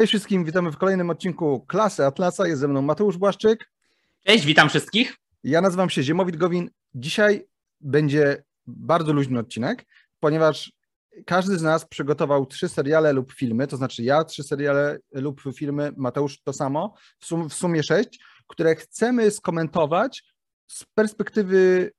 Cześć wszystkim, witamy w kolejnym odcinku Klasy Atlasa. Jest ze mną Mateusz Błaszczyk. Cześć, witam wszystkich. Ja nazywam się Ziemowit Gowin. Dzisiaj będzie bardzo luźny odcinek, ponieważ każdy z nas przygotował trzy seriale lub filmy, to znaczy ja trzy seriale lub filmy, Mateusz to samo, w, sum, w sumie sześć, które chcemy skomentować z perspektywy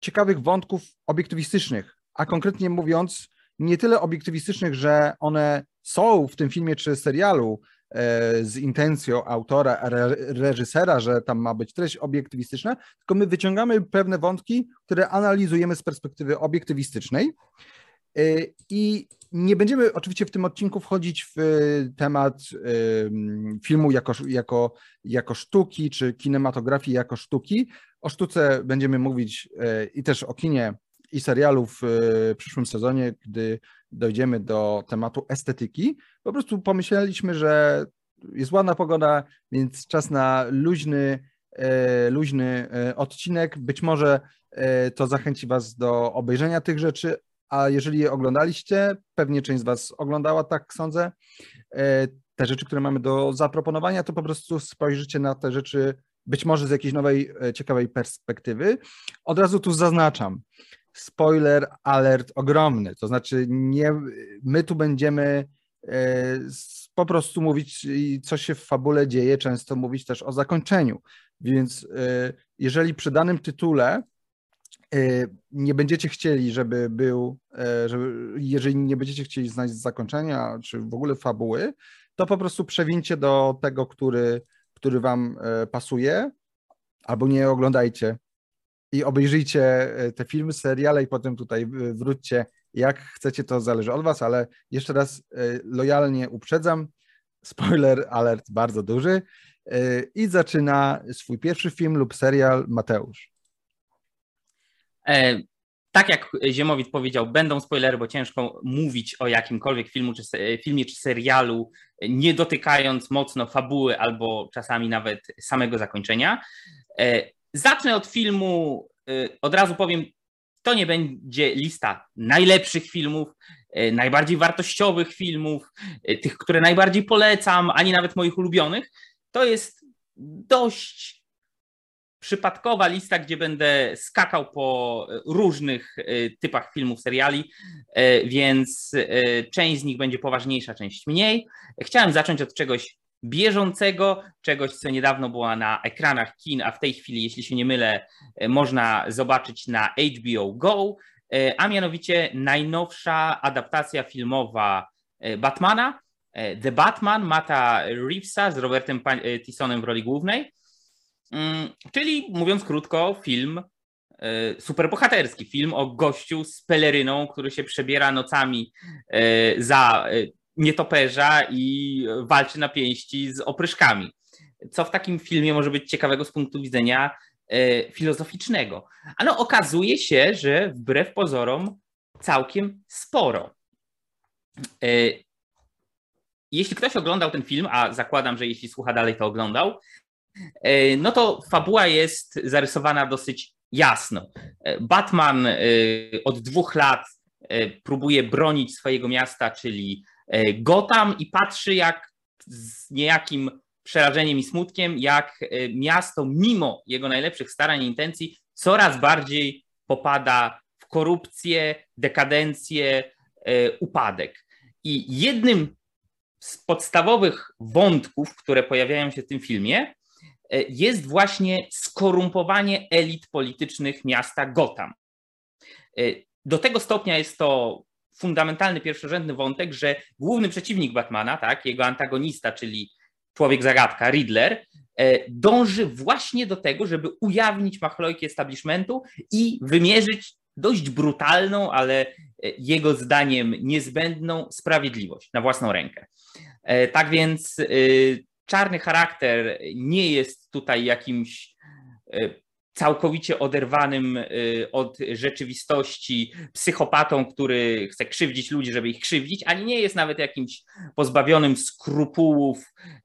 ciekawych wątków obiektywistycznych, a konkretnie mówiąc, nie tyle obiektywistycznych, że one są w tym filmie czy serialu e, z intencją autora, reżysera, że tam ma być treść obiektywistyczna, tylko my wyciągamy pewne wątki, które analizujemy z perspektywy obiektywistycznej. E, I nie będziemy oczywiście w tym odcinku wchodzić w temat filmu jako, jako, jako sztuki, czy kinematografii jako sztuki. O sztuce będziemy mówić e, i też o kinie i serialu w przyszłym sezonie, gdy dojdziemy do tematu estetyki. Po prostu pomyśleliśmy, że jest ładna pogoda, więc czas na luźny, e, luźny e, odcinek. Być może e, to zachęci Was do obejrzenia tych rzeczy, a jeżeli je oglądaliście, pewnie część z Was oglądała, tak sądzę, te rzeczy, które mamy do zaproponowania, to po prostu spojrzycie na te rzeczy być może z jakiejś nowej, ciekawej perspektywy. Od razu tu zaznaczam, spoiler alert ogromny. To znaczy, nie, my tu będziemy e, po prostu mówić, co się w fabule dzieje, często mówić też o zakończeniu. Więc e, jeżeli przy danym tytule e, nie będziecie chcieli, żeby był, żeby, jeżeli nie będziecie chcieli znać zakończenia, czy w ogóle fabuły, to po prostu przewincie do tego, który, który wam pasuje, albo nie oglądajcie i obejrzyjcie e, te filmy, seriale i potem tutaj wróćcie, jak chcecie, to zależy od was, ale jeszcze raz e, lojalnie uprzedzam, spoiler alert bardzo duży e, i zaczyna swój pierwszy film lub serial Mateusz. E, tak jak Ziemowit powiedział, będą spoilery, bo ciężko mówić o jakimkolwiek filmu, czy, filmie czy serialu, nie dotykając mocno fabuły albo czasami nawet samego zakończenia. Zacznę od filmu, y, od razu powiem, to nie będzie lista najlepszych filmów, y, najbardziej wartościowych filmów, y, tych, które najbardziej polecam, ani nawet moich ulubionych. To jest dość przypadkowa lista, gdzie będę skakał po różnych typach filmów, seriali, więc część z nich będzie poważniejsza, część mniej. Chciałem zacząć od czegoś bieżącego, czegoś, co niedawno było na ekranach kin, a w tej chwili, jeśli się nie mylę, e, można zobaczyć na HBO Go, e, a mianowicie najnowsza adaptacja filmowa e, Batmana, The Batman Mata Reevesa z Robertem Tissonem w roli głównej, mm, czyli mówiąc krótko, film superbohaterski, film o gościu z peleryną, który się przebiera nocami za nietoperza i walczy na pięści z opryszkami. Co w takim filmie może być ciekawego z punktu widzenia e, filozoficznego? Ale okazuje się, że wbrew pozorom całkiem sporo. E, jeśli ktoś oglądał ten film, a zakładam, że jeśli słucha dalej, to oglądał, e, no to fabuła jest zarysowana dosyć jasno. Batman od dwóch lat próbuje bronić swojego miasta, czyli E, Gotham i patrzy jak z niejakim przerażeniem i smutkiem, jak e, miasto, mimo jego najlepszych starań i intencji, coraz bardziej popada w korupcję, dekadencję, e, upadek. I jednym z podstawowych wątków, które pojawiają się w tym filmie, jest właśnie skorumpowanie elit politycznych miasta Gotham. Do tego stopnia jest to fundamentalny, pierwszorzędny wątek, że główny przeciwnik Batmana, tak, jego antagonista, czyli człowiek zagadka, Riddler, e, dąży właśnie do tego, żeby ujawnić machlojki establishmentu i wymierzyć dość brutalną, ale e, jego zdaniem niezbędną sprawiedliwość na własną rękę. E, tak więc czarny charakter nie jest tutaj jakimś całkowicie oderwanym y, od rzeczywistości psychopatą, który chce krzywdzić ludzi, żeby ich krzywdzić, ani nie jest nawet jakimś pozbawionym skrupułów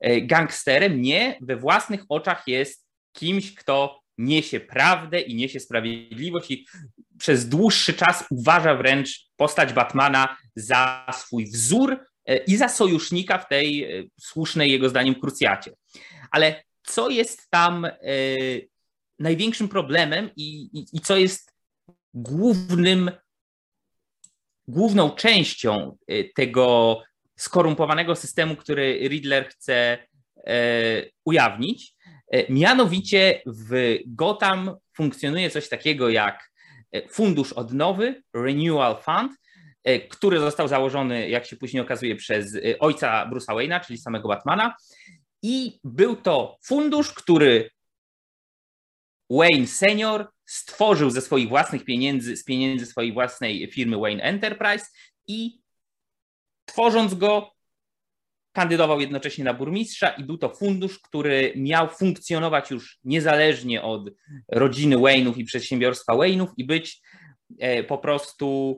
y, gangsterem. Nie, we własnych oczach jest kimś, kto niesie prawdę i niesie sprawiedliwość i przez dłuższy czas uważa wręcz postać Batmana za swój wzór i za sojusznika w tej słusznej jego zdaniem krucjacie. Ale co jest tam największym problemem i, i, i co jest głównym, główną częścią tego skorumpowanego systemu, który Riddler chce ujawnić, E, mianowicie w Gotham funkcjonuje coś takiego jak e, Fundusz Odnowy, Renewal Fund, e, który został założony, jak się później okazuje, przez ojca Bruce'a Wayne'a, czyli samego Batmana. I był to fundusz, który Wayne senior stworzył ze swoich własnych pieniędzy, z pieniędzy swojej własnej firmy Wayne Enterprise i tworząc go kandydował jednocześnie na burmistrza i był to fundusz, który miał funkcjonować już niezależnie od rodziny Wayne'ów i przedsiębiorstwa Wayne'ów i być e, po prostu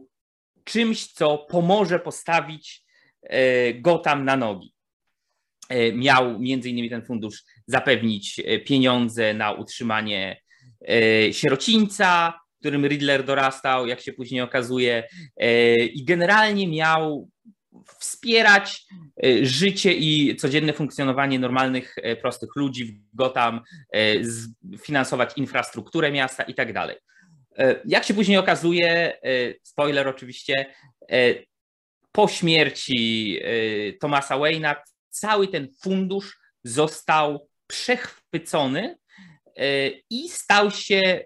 czymś, co pomoże postawić e, Gotham na nogi. E, miał między innymi ten fundusz zapewnić pieniądze na utrzymanie sierocińca, którym Riddler dorastał, jak się później okazuje, i generalnie miał wspierać e, życie i codzienne funkcjonowanie normalnych, e, prostych ludzi w Gotham, e, finansować infrastrukturę miasta i tak dalej. Jak się później okazuje, spoiler oczywiście, po śmierci Thomasa Wayne'a cały ten fundusz został przechwycony i stał się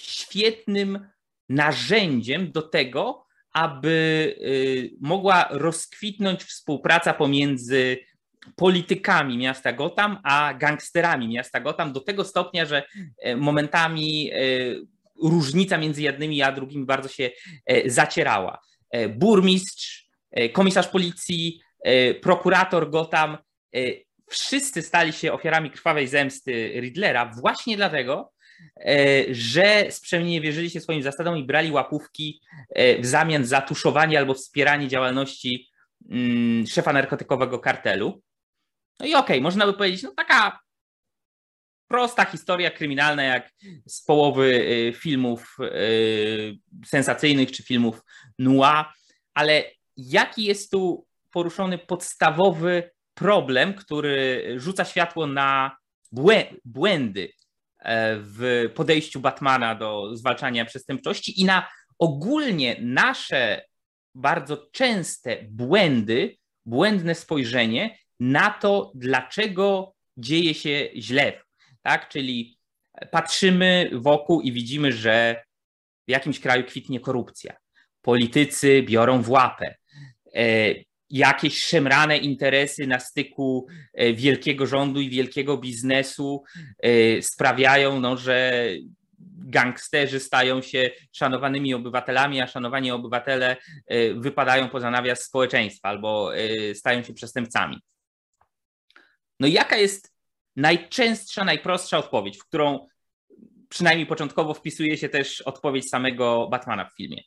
świetnym narzędziem do tego, aby y, mogła rozkwitnąć współpraca pomiędzy politykami miasta Gotham, a gangsterami miasta Gotham do tego stopnia, że e, momentami e, różnica między jednymi a drugimi bardzo się e, zacierała. Burmistrz, komisarz policji, prokurator Gotham, wszyscy stali się ofiarami krwawej zemsty Riddlera właśnie dlatego, E, że sprzeniewierzyli się swoim zasadom i brali łapówki e, w zamian za tuszowanie albo wspieranie działalności mm, szefa narkotykowego kartelu. No i okej, okay, można by powiedzieć, no taka prosta historia kryminalna, jak z połowy e, filmów sensacyjnych czy filmów noir, ale jaki jest tu poruszony podstawowy problem, który rzuca światło na błędy E, w podejściu Batmana do zwalczania przestępczości i na ogólnie nasze bardzo częste błędy, błędne spojrzenie na to, dlaczego dzieje się źle. Tak? Czyli patrzymy wokół i widzimy, że w jakimś kraju kwitnie korupcja. Politycy biorą w łapę. Jakieś szemrane interesy na styku e, wielkiego rządu i wielkiego biznesu e, sprawiają, no, że gangsterzy stają się szanowanymi obywatelami, a szanowani obywatele e, wypadają poza nawias społeczeństwa albo stają się przestępcami. No i jaka jest najczęstsza, najprostsza odpowiedź, w którą przynajmniej początkowo wpisuje się też odpowiedź samego Batmana w filmie?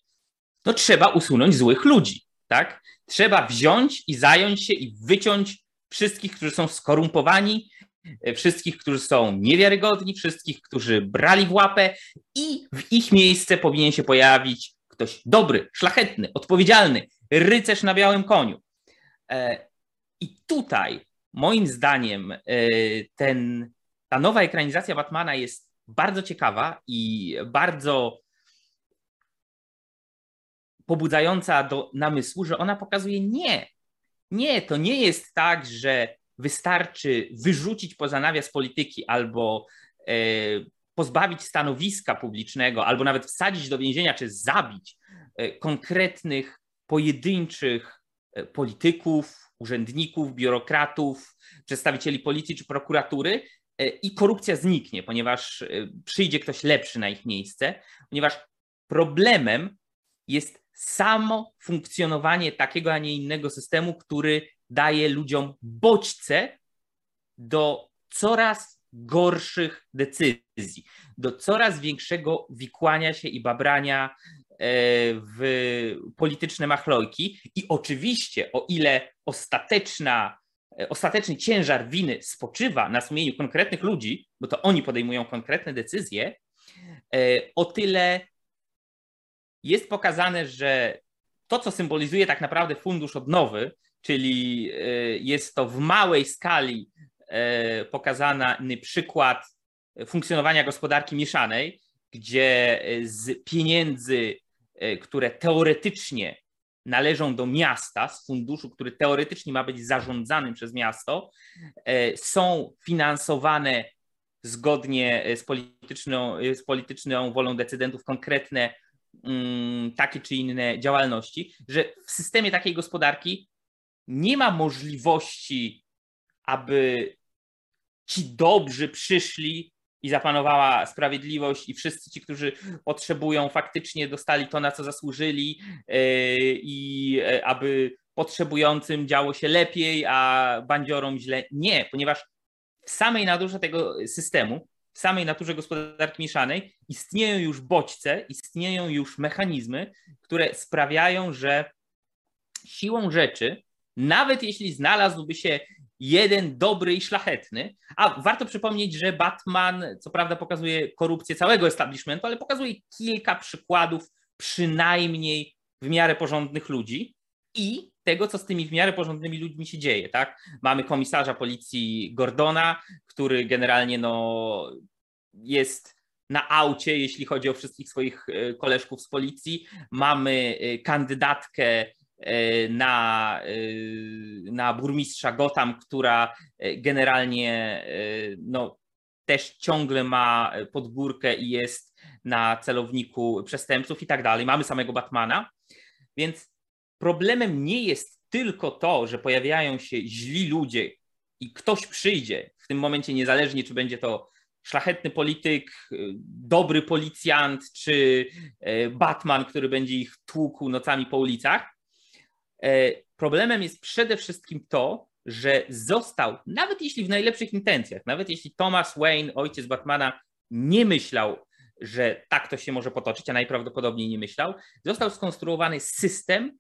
No trzeba usunąć złych ludzi tak? Trzeba wziąć i zająć się i wyciąć wszystkich, którzy są skorumpowani, e, wszystkich, którzy są niewiarygodni, wszystkich, którzy brali w łapę i w ich miejsce powinien się pojawić ktoś dobry, szlachetny, odpowiedzialny, rycerz na białym koniu. E, I tutaj, moim zdaniem, e, ten, ta nowa ekranizacja Batmana jest bardzo ciekawa i bardzo pobudzająca do namysłu, że ona pokazuje nie. Nie, to nie jest tak, że wystarczy wyrzucić poza nawias polityki albo e, pozbawić stanowiska publicznego, albo nawet wsadzić do więzienia czy zabić e, konkretnych, pojedynczych e, polityków, urzędników, biurokratów, przedstawicieli policji czy prokuratury i korupcja zniknie, ponieważ przyjdzie ktoś lepszy na ich miejsce, ponieważ problemem jest samo funkcjonowanie takiego, a nie innego systemu, który daje ludziom bodźce do coraz gorszych decyzji, do coraz większego wikłania się i babrania e, w polityczne machlojki. I oczywiście, o ile ostateczna, e, ostateczny ciężar winy spoczywa na sumieniu konkretnych ludzi, bo to oni podejmują konkretne decyzje, e, o tyle jest pokazane, że to, co symbolizuje tak naprawdę fundusz odnowy, czyli jest to w małej skali pokazany przykład funkcjonowania gospodarki mieszanej, gdzie z pieniędzy, które teoretycznie należą do miasta, z funduszu, który teoretycznie ma być zarządzany przez miasto, są finansowane zgodnie z polityczną, z polityczną wolą decydentów konkretne takie czy inne działalności, że w systemie takiej gospodarki nie ma możliwości, aby ci dobrzy przyszli i zapanowała sprawiedliwość i wszyscy ci, którzy potrzebują, faktycznie dostali to, na co zasłużyli e, i e, aby potrzebującym działo się lepiej, a bandziorom źle. Nie, ponieważ w samej naturze tego systemu, w samej naturze gospodarki mieszanej istnieją już bodźce, istnieją już mechanizmy, które sprawiają, że siłą rzeczy, nawet jeśli znalazłby się jeden dobry i szlachetny, a warto przypomnieć, że Batman co prawda pokazuje korupcję całego establishmentu, ale pokazuje kilka przykładów przynajmniej w miarę porządnych ludzi i tego, co z tymi w miarę porządnymi ludźmi się dzieje. Tak? Mamy komisarza policji Gordona, który generalnie no, jest na aucie, jeśli chodzi o wszystkich swoich e, koleżków z policji. Mamy e, kandydatkę e, na, na burmistrza Gotham, która generalnie no, też ciągle ma podgórkę i jest na celowniku przestępców i tak dalej. Mamy samego Batmana, więc problemem nie jest tylko to, że pojawiają się źli ludzie i ktoś przyjdzie, w tym momencie niezależnie, czy będzie to szlachetny polityk, dobry policjant, czy e, Batman, który będzie ich tłukł nocami po ulicach. E, problemem jest przede wszystkim to, że został, nawet jeśli w najlepszych intencjach, nawet jeśli Thomas Wayne, ojciec Batmana, nie myślał, że tak to się może potoczyć, a najprawdopodobniej nie myślał, został skonstruowany system,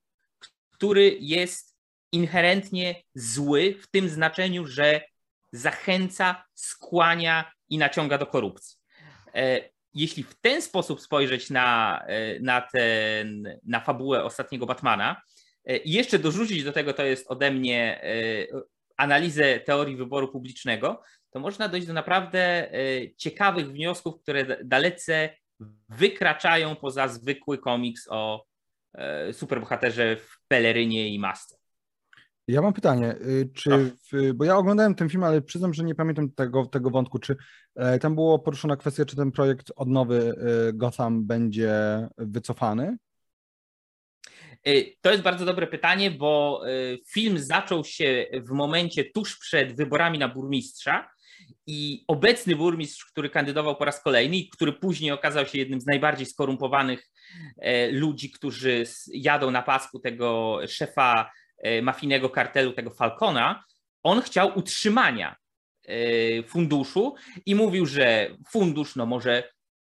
który jest inherentnie zły w tym znaczeniu, że zachęca, skłania i naciąga do korupcji. E, jeśli w ten sposób spojrzeć na, e, na, ten, na fabułę ostatniego Batmana e, i jeszcze dorzucić do tego, to jest ode mnie analizę teorii wyboru publicznego, to można dojść do naprawdę ciekawych wniosków, które dalece wykraczają poza zwykły komiks o superbohaterze w pelerynie i masce. Ja mam pytanie, y, czy, w, bo ja oglądałem ten film, ale przyznam, że nie pamiętam tego, tego wątku, czy e, tam było poruszona kwestia, czy ten projekt odnowy y, Gotham będzie wycofany? To jest bardzo dobre pytanie, bo film zaczął się w momencie tuż przed wyborami na burmistrza i obecny burmistrz, który kandydował po raz kolejny i który później okazał się jednym z najbardziej skorumpowanych e, ludzi, którzy jadą na pasku tego szefa e, mafijnego kartelu, tego Falcona, on chciał utrzymania e, funduszu i mówił, że fundusz no może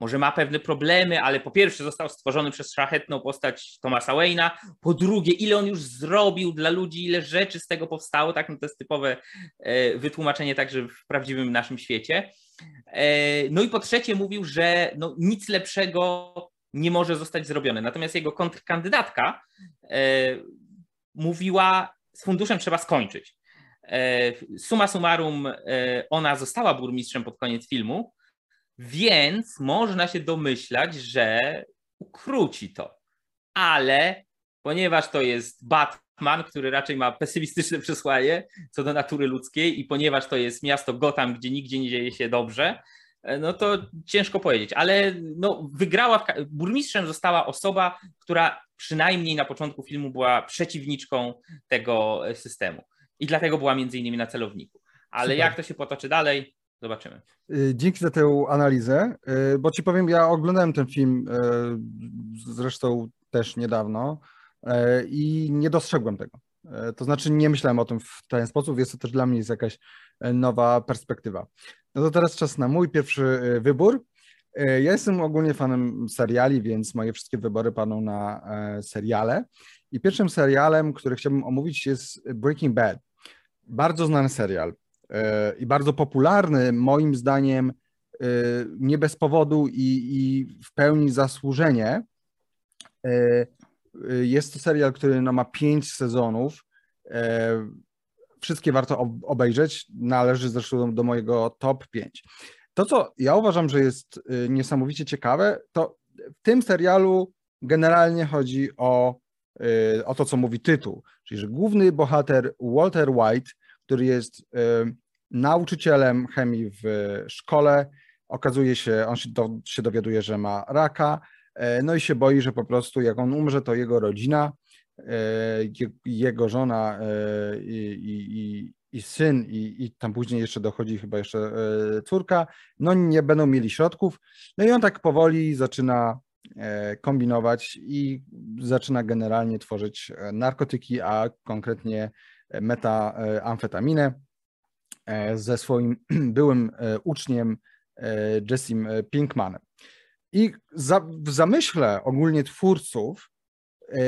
może ma pewne problemy, ale po pierwsze został stworzony przez szlachetną postać Thomasa Wayne'a, po drugie ile on już zrobił dla ludzi, ile rzeczy z tego powstało, tak, no to jest typowe e, wytłumaczenie także w prawdziwym naszym świecie. E, no i po trzecie mówił, że no, nic lepszego nie może zostać zrobione. Natomiast jego kontrkandydatka e, mówiła, z funduszem trzeba skończyć. Suma summarum, ona została burmistrzem pod koniec filmu, więc można się domyślać, że ukróci to. Ale ponieważ to jest Batman, który raczej ma pesymistyczne przesłanie co do natury ludzkiej i ponieważ to jest miasto Gotham, gdzie nigdzie nie dzieje się dobrze, no to ciężko powiedzieć, ale no, wygrała, burmistrzem została osoba, która przynajmniej na początku filmu była przeciwniczką tego systemu i dlatego była między innymi na celowniku. Ale Super. jak to się potoczy dalej, Zobaczymy. Y, dzięki za tę analizę, y, bo ci powiem, ja oglądałem ten film y, zresztą też niedawno i nie dostrzegłem tego. To znaczy nie myślałem o tym w ten sposób, jest to też dla mnie jest jakaś nowa perspektywa. No to teraz czas na mój pierwszy wybór. Ja jestem ogólnie fanem seriali, więc moje wszystkie wybory padną na seriale. I pierwszym serialem, który chciałbym omówić jest Breaking Bad. Bardzo znany serial. E, i bardzo popularny, moim zdaniem, e, nie bez powodu i, i w pełni zasłużenie. E, jest to serial, który no, ma pięć sezonów Wszystkie warto obejrzeć. Należy zresztą do mojego top 5. To, co ja uważam, że jest niesamowicie ciekawe, to w tym serialu generalnie chodzi o, o to, co mówi tytuł. Czyli, że główny bohater Walter White, który jest nauczycielem chemii w szkole, okazuje się, on się, do, się dowiaduje, że ma raka, e, no i się boi, że po prostu jak on umrze, to jego rodzina, e, jego żona i, i, i syn, i, i, tam później jeszcze dochodzi chyba jeszcze córka, no nie będą mieli środków. No i on tak powoli zaczyna kombinować i zaczyna generalnie tworzyć narkotyki, a konkretnie metamfetaminę ze swoim byłym uczniem E, Jessim e, Pinkmanem. I za, w zamyśle ogólnie twórców e,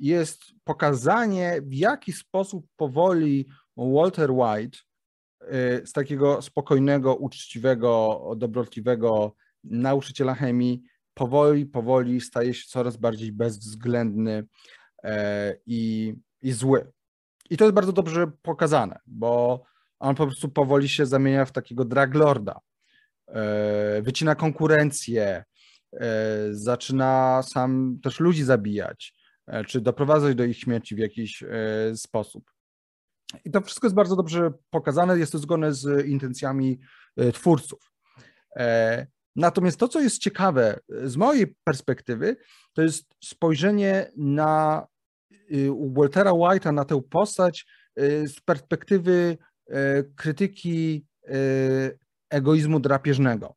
jest pokazanie, w jaki sposób powoli Walter White z takiego spokojnego, uczciwego, dobrotliwego nauczyciela chemii powoli, powoli staje się coraz bardziej bezwzględny i, i zły. I to jest bardzo dobrze pokazane, bo on po prostu powoli się zamienia w takiego draglorda, E, wycina konkurencję, e, zaczyna sam też ludzi zabijać, e, czy doprowadzać do ich śmierci w jakiś sposób. I to wszystko jest bardzo dobrze pokazane, jest to zgodne z intencjami twórców. Natomiast to, co jest ciekawe z mojej perspektywy, to jest spojrzenie na Waltera White'a, na tę postać z perspektywy krytyki egoizmu drapieżnego,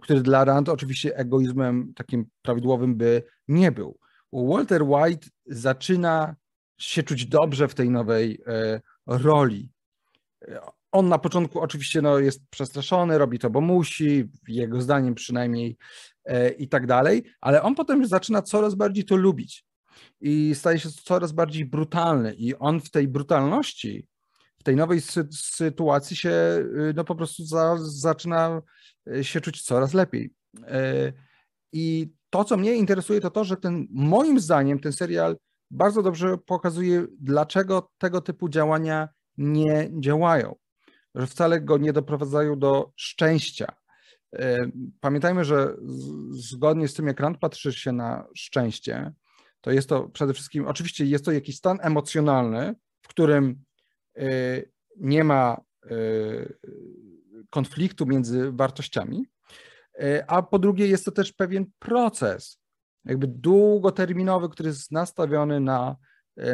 który dla Rand oczywiście egoizmem takim prawidłowym by nie był. Walter White zaczyna się czuć dobrze w tej nowej roli. On na początku oczywiście no, jest przestraszony, robi to, bo musi, jego zdaniem przynajmniej i tak dalej, ale on potem zaczyna coraz bardziej to lubić i staje się coraz bardziej brutalny i on w tej brutalności w tej nowej sy sytuacji się y, no po prostu za, zaczyna y, się czuć coraz lepiej. Y, I to, co mnie interesuje, to to, że ten, moim zdaniem ten serial bardzo dobrze pokazuje, dlaczego tego typu działania nie działają, że wcale go nie doprowadzają do szczęścia. Pamiętajmy, że zgodnie z tym, jak Rand patrzy się na szczęście, to jest to przede wszystkim, oczywiście jest to jakiś stan emocjonalny, w którym Y, nie ma y, konfliktu między wartościami, y, a po drugie jest to też pewien proces, jakby długoterminowy, który jest nastawiony na,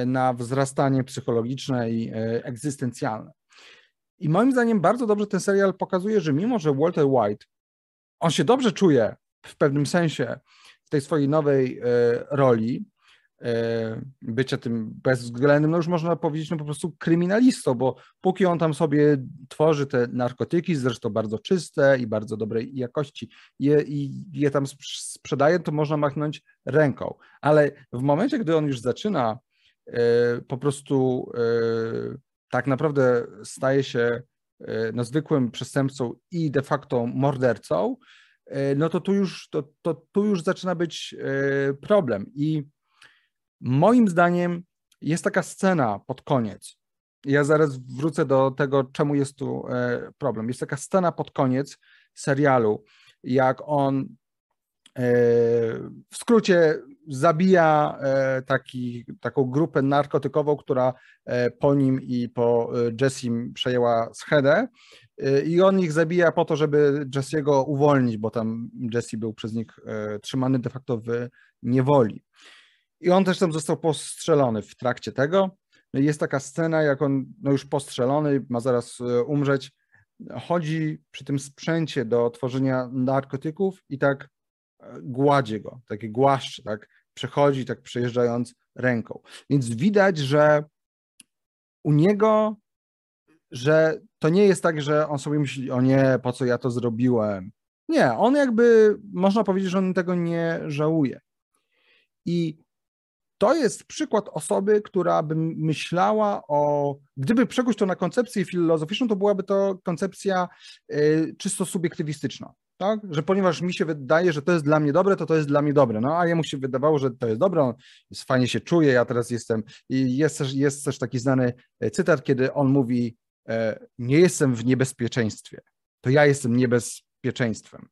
na wzrastanie psychologiczne i egzystencjalne. I moim zdaniem bardzo dobrze ten serial pokazuje, że mimo, że Walter White, on się dobrze czuje w pewnym sensie w tej swojej nowej roli, bycia tym bezwzględnym, no już można powiedzieć, no po prostu kryminalistą, bo póki on tam sobie tworzy te narkotyki, zresztą bardzo czyste i bardzo dobrej jakości, je, i je tam sprzedaje, to można machnąć ręką. Ale w momencie, gdy on już zaczyna e, po prostu e, tak naprawdę staje się no, zwykłym przestępcą i de facto mordercą, no to tu już, to, to tu już zaczyna być problem. I Moim zdaniem jest taka scena pod koniec. Ja zaraz wrócę do tego, czemu jest tu e, problem. Jest taka scena pod koniec serialu, jak on e, w skrócie zabija e, taki, taką grupę narkotykową, która po nim i po Jessim przejęła schedę i on ich zabija po to, żeby Jessiego uwolnić, bo tam Jesse był przez nich trzymany de facto w niewoli. I on też tam został postrzelony w trakcie tego. No jest taka scena, jak on no już postrzelony, ma zaraz e, umrzeć, chodzi przy tym sprzęcie do tworzenia narkotyków i tak e, gładzi go, takie głaszcze, tak przechodzi, tak przejeżdżając ręką. Więc widać, że u niego, że to nie jest tak, że on sobie myśli, o nie, po co ja to zrobiłem. Nie, on jakby, można powiedzieć, że on tego nie żałuje. I to jest przykład osoby, która by myślała o, gdyby przekuć to na koncepcję filozoficzną, to byłaby to koncepcja y, czysto subiektywistyczna. tak? Że ponieważ mi się wydaje, że to jest dla mnie dobre, to to jest dla mnie dobre. No a jemu się wydawało, że to jest dobre, on fajnie się czuje, ja teraz jestem. I jest też, jest też taki znany e, cytat, kiedy on mówi: e, Nie jestem w niebezpieczeństwie, to ja jestem niebezpieczeństwem.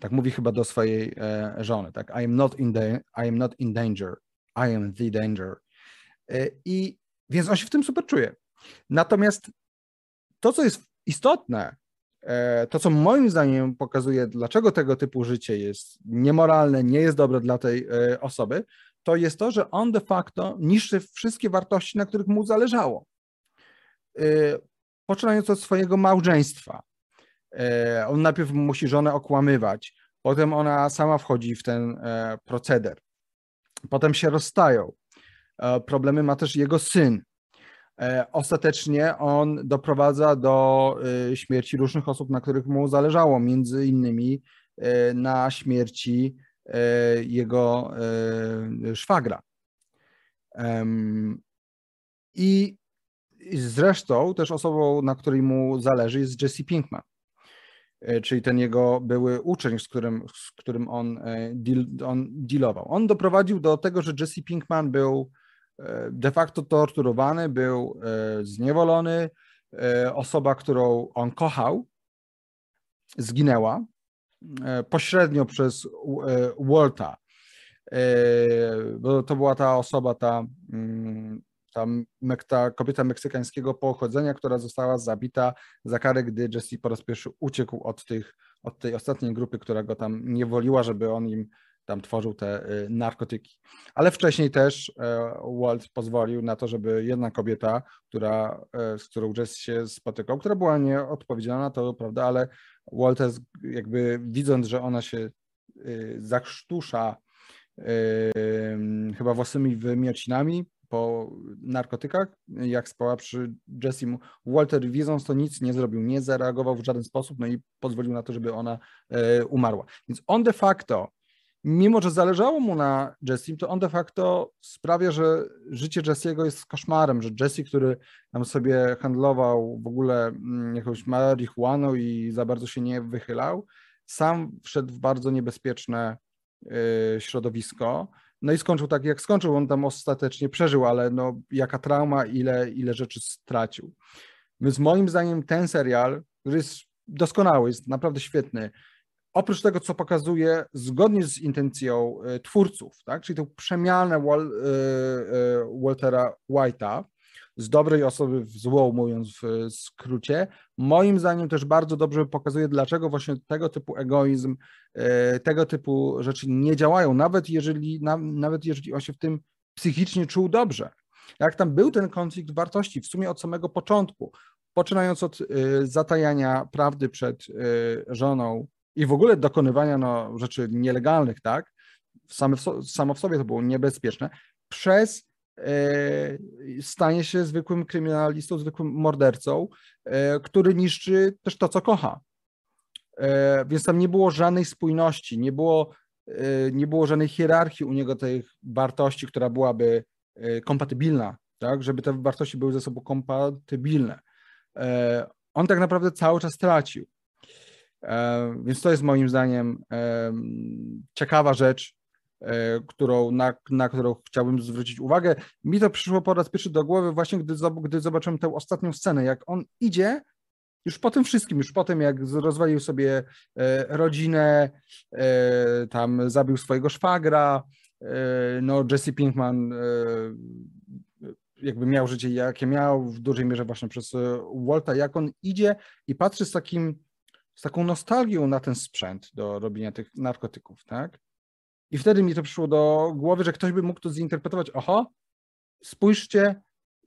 Tak mówi chyba do swojej e, żony, tak? I am not in, the, I am not in danger, I am the danger. I więc on się w tym super czuje. Natomiast to, co jest istotne, E, to, co moim zdaniem pokazuje, dlaczego tego typu życie jest niemoralne, nie jest dobre dla tej e, osoby, to jest to, że on de facto niszczy wszystkie wartości, na których mu zależało. E, poczynając od swojego małżeństwa. On najpierw musi żonę okłamywać, potem ona sama wchodzi w ten proceder. Potem się rozstają. Problemy ma też jego syn. E, ostatecznie on doprowadza do e, śmierci różnych osób, na których mu zależało, między innymi e, na śmierci jego szwagra. I zresztą też osobą, na której mu zależy, jest Jesse Pinkman, czyli ten jego były uczeń, z którym, z którym on, deal, on dealował. On doprowadził do tego, że Jesse Pinkman był de facto torturowany, był e, zniewolony. E, osoba, którą on kochał, zginęła e, pośrednio przez Walta. Bo to była ta osoba, ta, mm, ta, ta kobieta meksykańskiego pochodzenia, która została zabita za karę, gdy Jesse po raz pierwszy uciekł od, tych, od tej ostatniej grupy, która go tam niewoliła, żeby on im tam tworzył te y, narkotyki. Ale wcześniej też e, Walt pozwolił na to, żeby jedna kobieta, która, e, z którą Jess się spotykał, która była nieodpowiedzialna, to prawda, ale Walter jakby widząc, że ona się y, zakrztusza y, chyba własnymi wymiocinami po narkotykach, jak spała przy Jessim. Walter widząc to nic nie zrobił, nie zareagował w żaden sposób, no i pozwolił na to, żeby ona e, umarła. Więc on de facto mimo że zależało mu na Jessim, to on de facto sprawia, że życie Jessiego jest koszmarem, że Jesse, który tam sobie handlował w ogóle mm, jakąś marihuaną i za bardzo się nie wychylał, sam wszedł w bardzo niebezpieczne y, środowisko. No i skończył tak, jak skończył. On tam ostatecznie przeżył, ale no, jaka trauma, ile, ile rzeczy stracił. Więc moim zdaniem ten serial, który jest doskonały, jest naprawdę świetny, oprócz tego, co pokazuje zgodnie z intencją e, twórców, tak, czyli tę przemianę e, e, Waltera White'a z dobrej osoby w złą, mówiąc w skrócie, moim zdaniem też bardzo dobrze pokazuje, dlaczego właśnie tego typu egoizm, tego typu rzeczy nie działają, nawet jeżeli, nawet jeżeli on się w tym psychicznie czuł dobrze. Jak tam był ten konflikt wartości w sumie od samego początku, poczynając od zatajania prawdy przed żoną i w ogóle dokonywania no, rzeczy nielegalnych, tak, same w, samo w sobie to było niebezpieczne, przez e, stanie się zwykłym kryminalistą, zwykłym mordercą, e, który niszczy też to, co kocha. E, więc tam nie było żadnej spójności, nie było, e, nie było żadnej hierarchii u niego tych wartości, która byłaby e, kompatybilna, tak, żeby te wartości były ze sobą kompatybilne. E, on tak naprawdę cały czas tracił. E, więc to jest moim zdaniem e, ciekawa rzecz, e, którą, na, na którą chciałbym zwrócić uwagę. Mi to przyszło po raz pierwszy do głowy właśnie, gdy, gdy zobaczyłem tę ostatnią scenę, jak on idzie już po tym wszystkim, już po tym, jak rozwalił sobie rodzinę, tam zabił swojego szwagra, no Jesse Pinkman jakby miał życie, jakie miał, w dużej mierze właśnie przez Walta, jak on idzie i patrzy z takim z taką nostalgią na ten sprzęt do robienia tych narkotyków, tak? I wtedy mi to przyszło do głowy, że ktoś by mógł to zinterpretować. Oho, spójrzcie,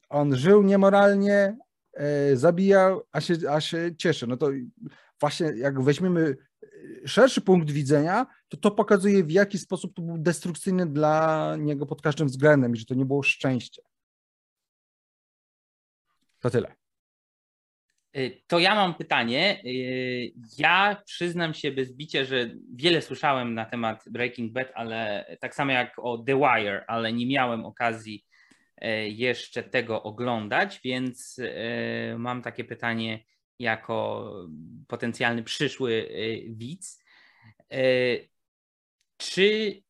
on żył niemoralnie, e, zabijał, a się, a się cieszy. No to właśnie jak weźmiemy e, szerszy punkt widzenia, to to pokazuje w jaki sposób to był destrukcyjny dla niego pod każdym względem i że to nie było szczęście. To tyle. Y, to ja mam pytanie. Y, ja przyznam się bez bicia, że wiele słyszałem na temat Breaking Bad, ale tak samo jak o The Wire, ale nie miałem okazji y, jeszcze tego oglądać, więc mam takie pytanie jako potencjalny przyszły widz. czy,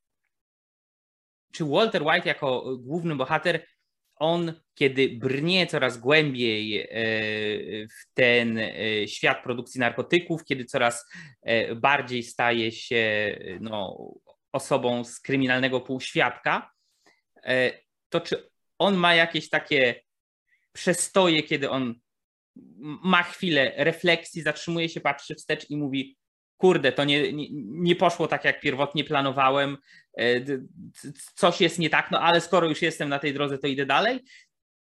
czy Walter White jako główny bohater, on kiedy brnie coraz głębiej w ten świat produkcji narkotyków, kiedy coraz bardziej staje się no, osobą z kryminalnego półświadka, to czy on ma jakieś takie przestoje, kiedy on ma chwilę refleksji, zatrzymuje się, patrzy wstecz i mówi: Kurde, to nie, nie, nie poszło tak, jak pierwotnie planowałem, e, coś jest nie tak, no ale skoro już jestem na tej drodze, to idę dalej.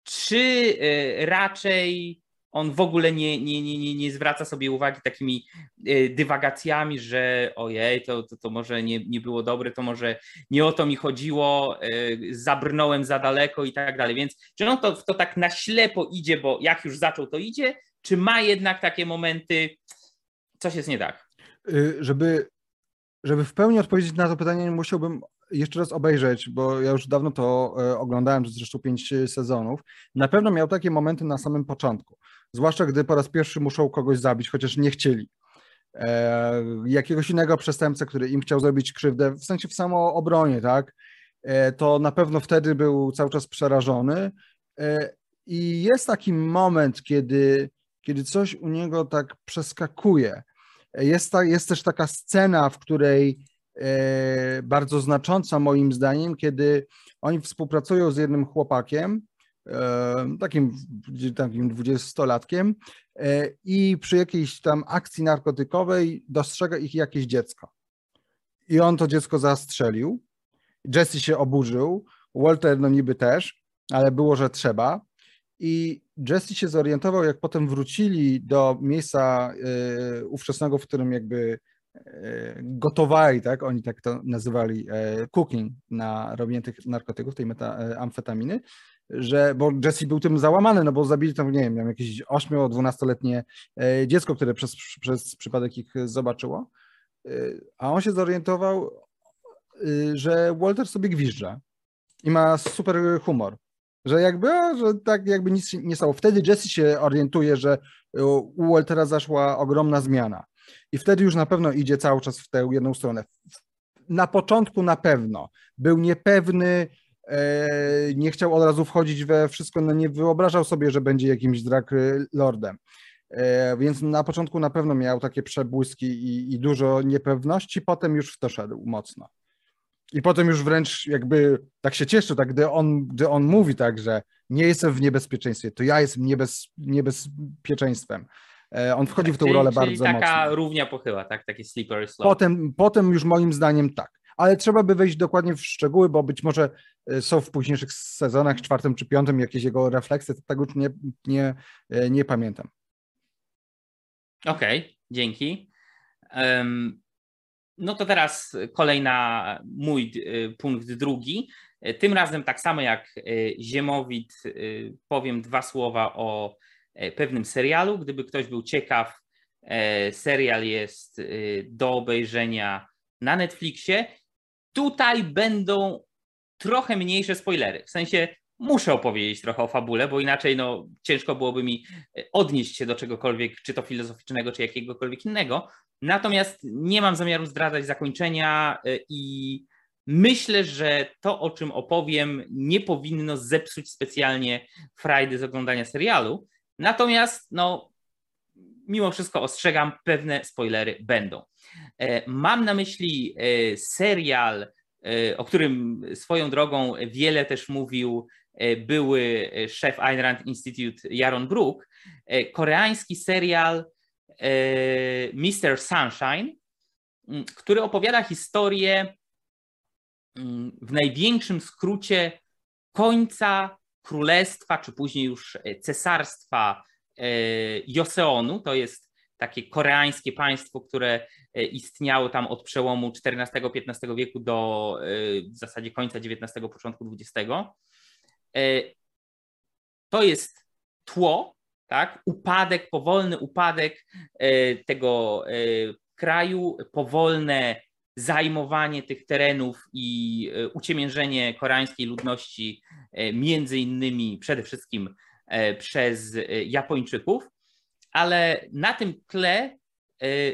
Czy e, raczej on w ogóle nie, nie, nie, nie zwraca sobie uwagi takimi e, dywagacjami, że ojej, to, to, to może nie, nie było dobre, to może nie o to mi chodziło, zabrnąłem za daleko i tak dalej. Więc czy on to, to tak na ślepo idzie, bo jak już zaczął, to idzie, czy ma jednak takie momenty, coś jest nie tak? Y, żeby, żeby w pełni odpowiedzieć na to pytanie, musiałbym jeszcze raz obejrzeć, bo ja już dawno to e, oglądałem, zresztą pięć sezonów. Na pewno miał takie momenty na samym początku. Zwłaszcza gdy po raz pierwszy muszą kogoś zabić, chociaż nie chcieli. E, jakiegoś innego przestępcę, który im chciał zrobić krzywdę, w sensie w samoobronie, tak? E, to na pewno wtedy był cały czas przerażony. E, I jest taki moment, kiedy, kiedy coś u niego tak przeskakuje. Jest, ta, jest też taka scena, w której e, bardzo znacząca moim zdaniem, kiedy oni współpracują z jednym chłopakiem, takim, takim dwudziestolatkiem e, i przy jakiejś tam akcji narkotykowej dostrzega ich jakieś dziecko. I on to dziecko zastrzelił. Jesse się oburzył, Walter no niby też, ale było, że trzeba. I Jesse się zorientował, jak potem wrócili do miejsca y, ówczesnego, w którym jakby y, gotowali, tak? Oni tak to nazywali y, cooking na robienie tych narkotyków, tej metamfetaminy, że, bo Jesse był tym załamany, no bo zabili tam, nie wiem, miał jakieś 8-12-letnie e, dziecko, które przez, przez przypadek ich zobaczyło, a on się zorientował, że Walter sobie gwizdża i ma super humor, że jakby, że tak jakby nic nie stało. Wtedy Jesse się orientuje, że u Waltera zaszła ogromna zmiana i wtedy już na pewno idzie cały czas w tę jedną stronę. Na początku na pewno był niepewny, E, nie chciał od razu wchodzić we wszystko, no nie wyobrażał sobie, że będzie jakimś drag lordem. E, więc na początku na pewno miał takie przebłyski i, i dużo niepewności, potem już w to szedł mocno. I potem już wręcz jakby tak się cieszy, tak, gdy on, gdy on mówi tak, że nie jestem w niebezpieczeństwie, to ja jestem niebez, niebezpieczeństwem. E, on wchodzi w tę rolę czyli bardzo taka mocno. taka równia pochyła, tak? Taki slippery slope. Potem, potem już moim zdaniem tak ale trzeba by wejść dokładnie w szczegóły, bo być może e, są w późniejszych sezonach, czwartym czy piątym, jakieś jego refleksje, tego już nie, nie, e, nie pamiętam. Okej, okay, dzięki. Um, no to teraz kolejna mój e, punkt drugi. Tym razem tak samo jak Ziemowit powiem dwa słowa o pewnym serialu. Gdyby ktoś był ciekaw, serial jest do obejrzenia na Netflixie Tutaj będą trochę mniejsze spoilery. W sensie muszę opowiedzieć trochę o fabule, bo inaczej no, ciężko byłoby mi e, odnieść się do czegokolwiek, czy to filozoficznego, czy jakiegokolwiek innego. Natomiast nie mam zamiaru zdradzać zakończenia e, i myślę, że to, o czym opowiem, nie powinno zepsuć specjalnie frajdy z oglądania serialu. Natomiast no, mimo wszystko ostrzegam, pewne spoilery będą. E, mam na myśli serial, o którym swoją drogą wiele też mówił były szef Ayn Rand Institute Jaron Brook, koreański serial Mr. Sunshine, który opowiada historię w największym skrócie końca królestwa, czy później już cesarstwa Joseonu, to jest takie koreańskie państwo, które e, istniało tam od przełomu XIV-XV wieku do e, w zasadzie końca XIX, początku XX. E, to jest tło, tak? upadek, powolny upadek tego kraju, powolne zajmowanie tych terenów i uciemiężenie koreańskiej ludności, między innymi przede wszystkim przez Japończyków ale na tym tle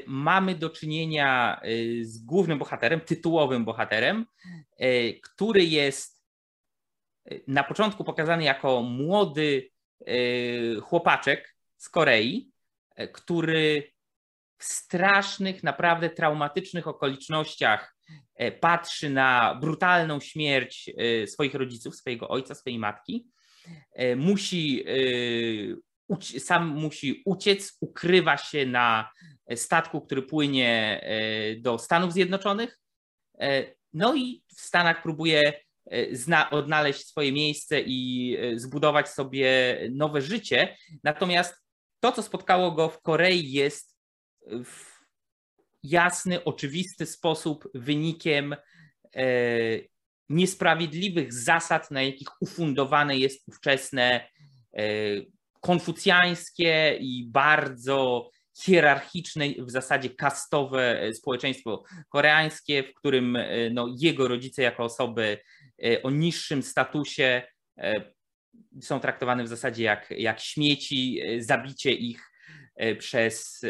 mamy do czynienia z głównym bohaterem, tytułowym bohaterem, który jest na początku pokazany jako młody chłopaczek z Korei, który w strasznych, naprawdę traumatycznych okolicznościach patrzy na brutalną śmierć swoich rodziców, swojego ojca, swojej matki. Musi sam musi uciec, ukrywa się na statku, który płynie e, do Stanów Zjednoczonych. E, no i w Stanach próbuje e, odnaleźć swoje miejsce i zbudować sobie nowe życie. Natomiast to, co spotkało go w Korei, jest w jasny, oczywisty sposób wynikiem niesprawiedliwych zasad, na jakich ufundowane jest ówczesne konfucjańskie i bardzo hierarchiczne, w zasadzie kastowe e, społeczeństwo koreańskie, w którym e, no, jego rodzice jako osoby e, o niższym statusie są traktowane w zasadzie jak, jak śmieci. Zabicie ich przez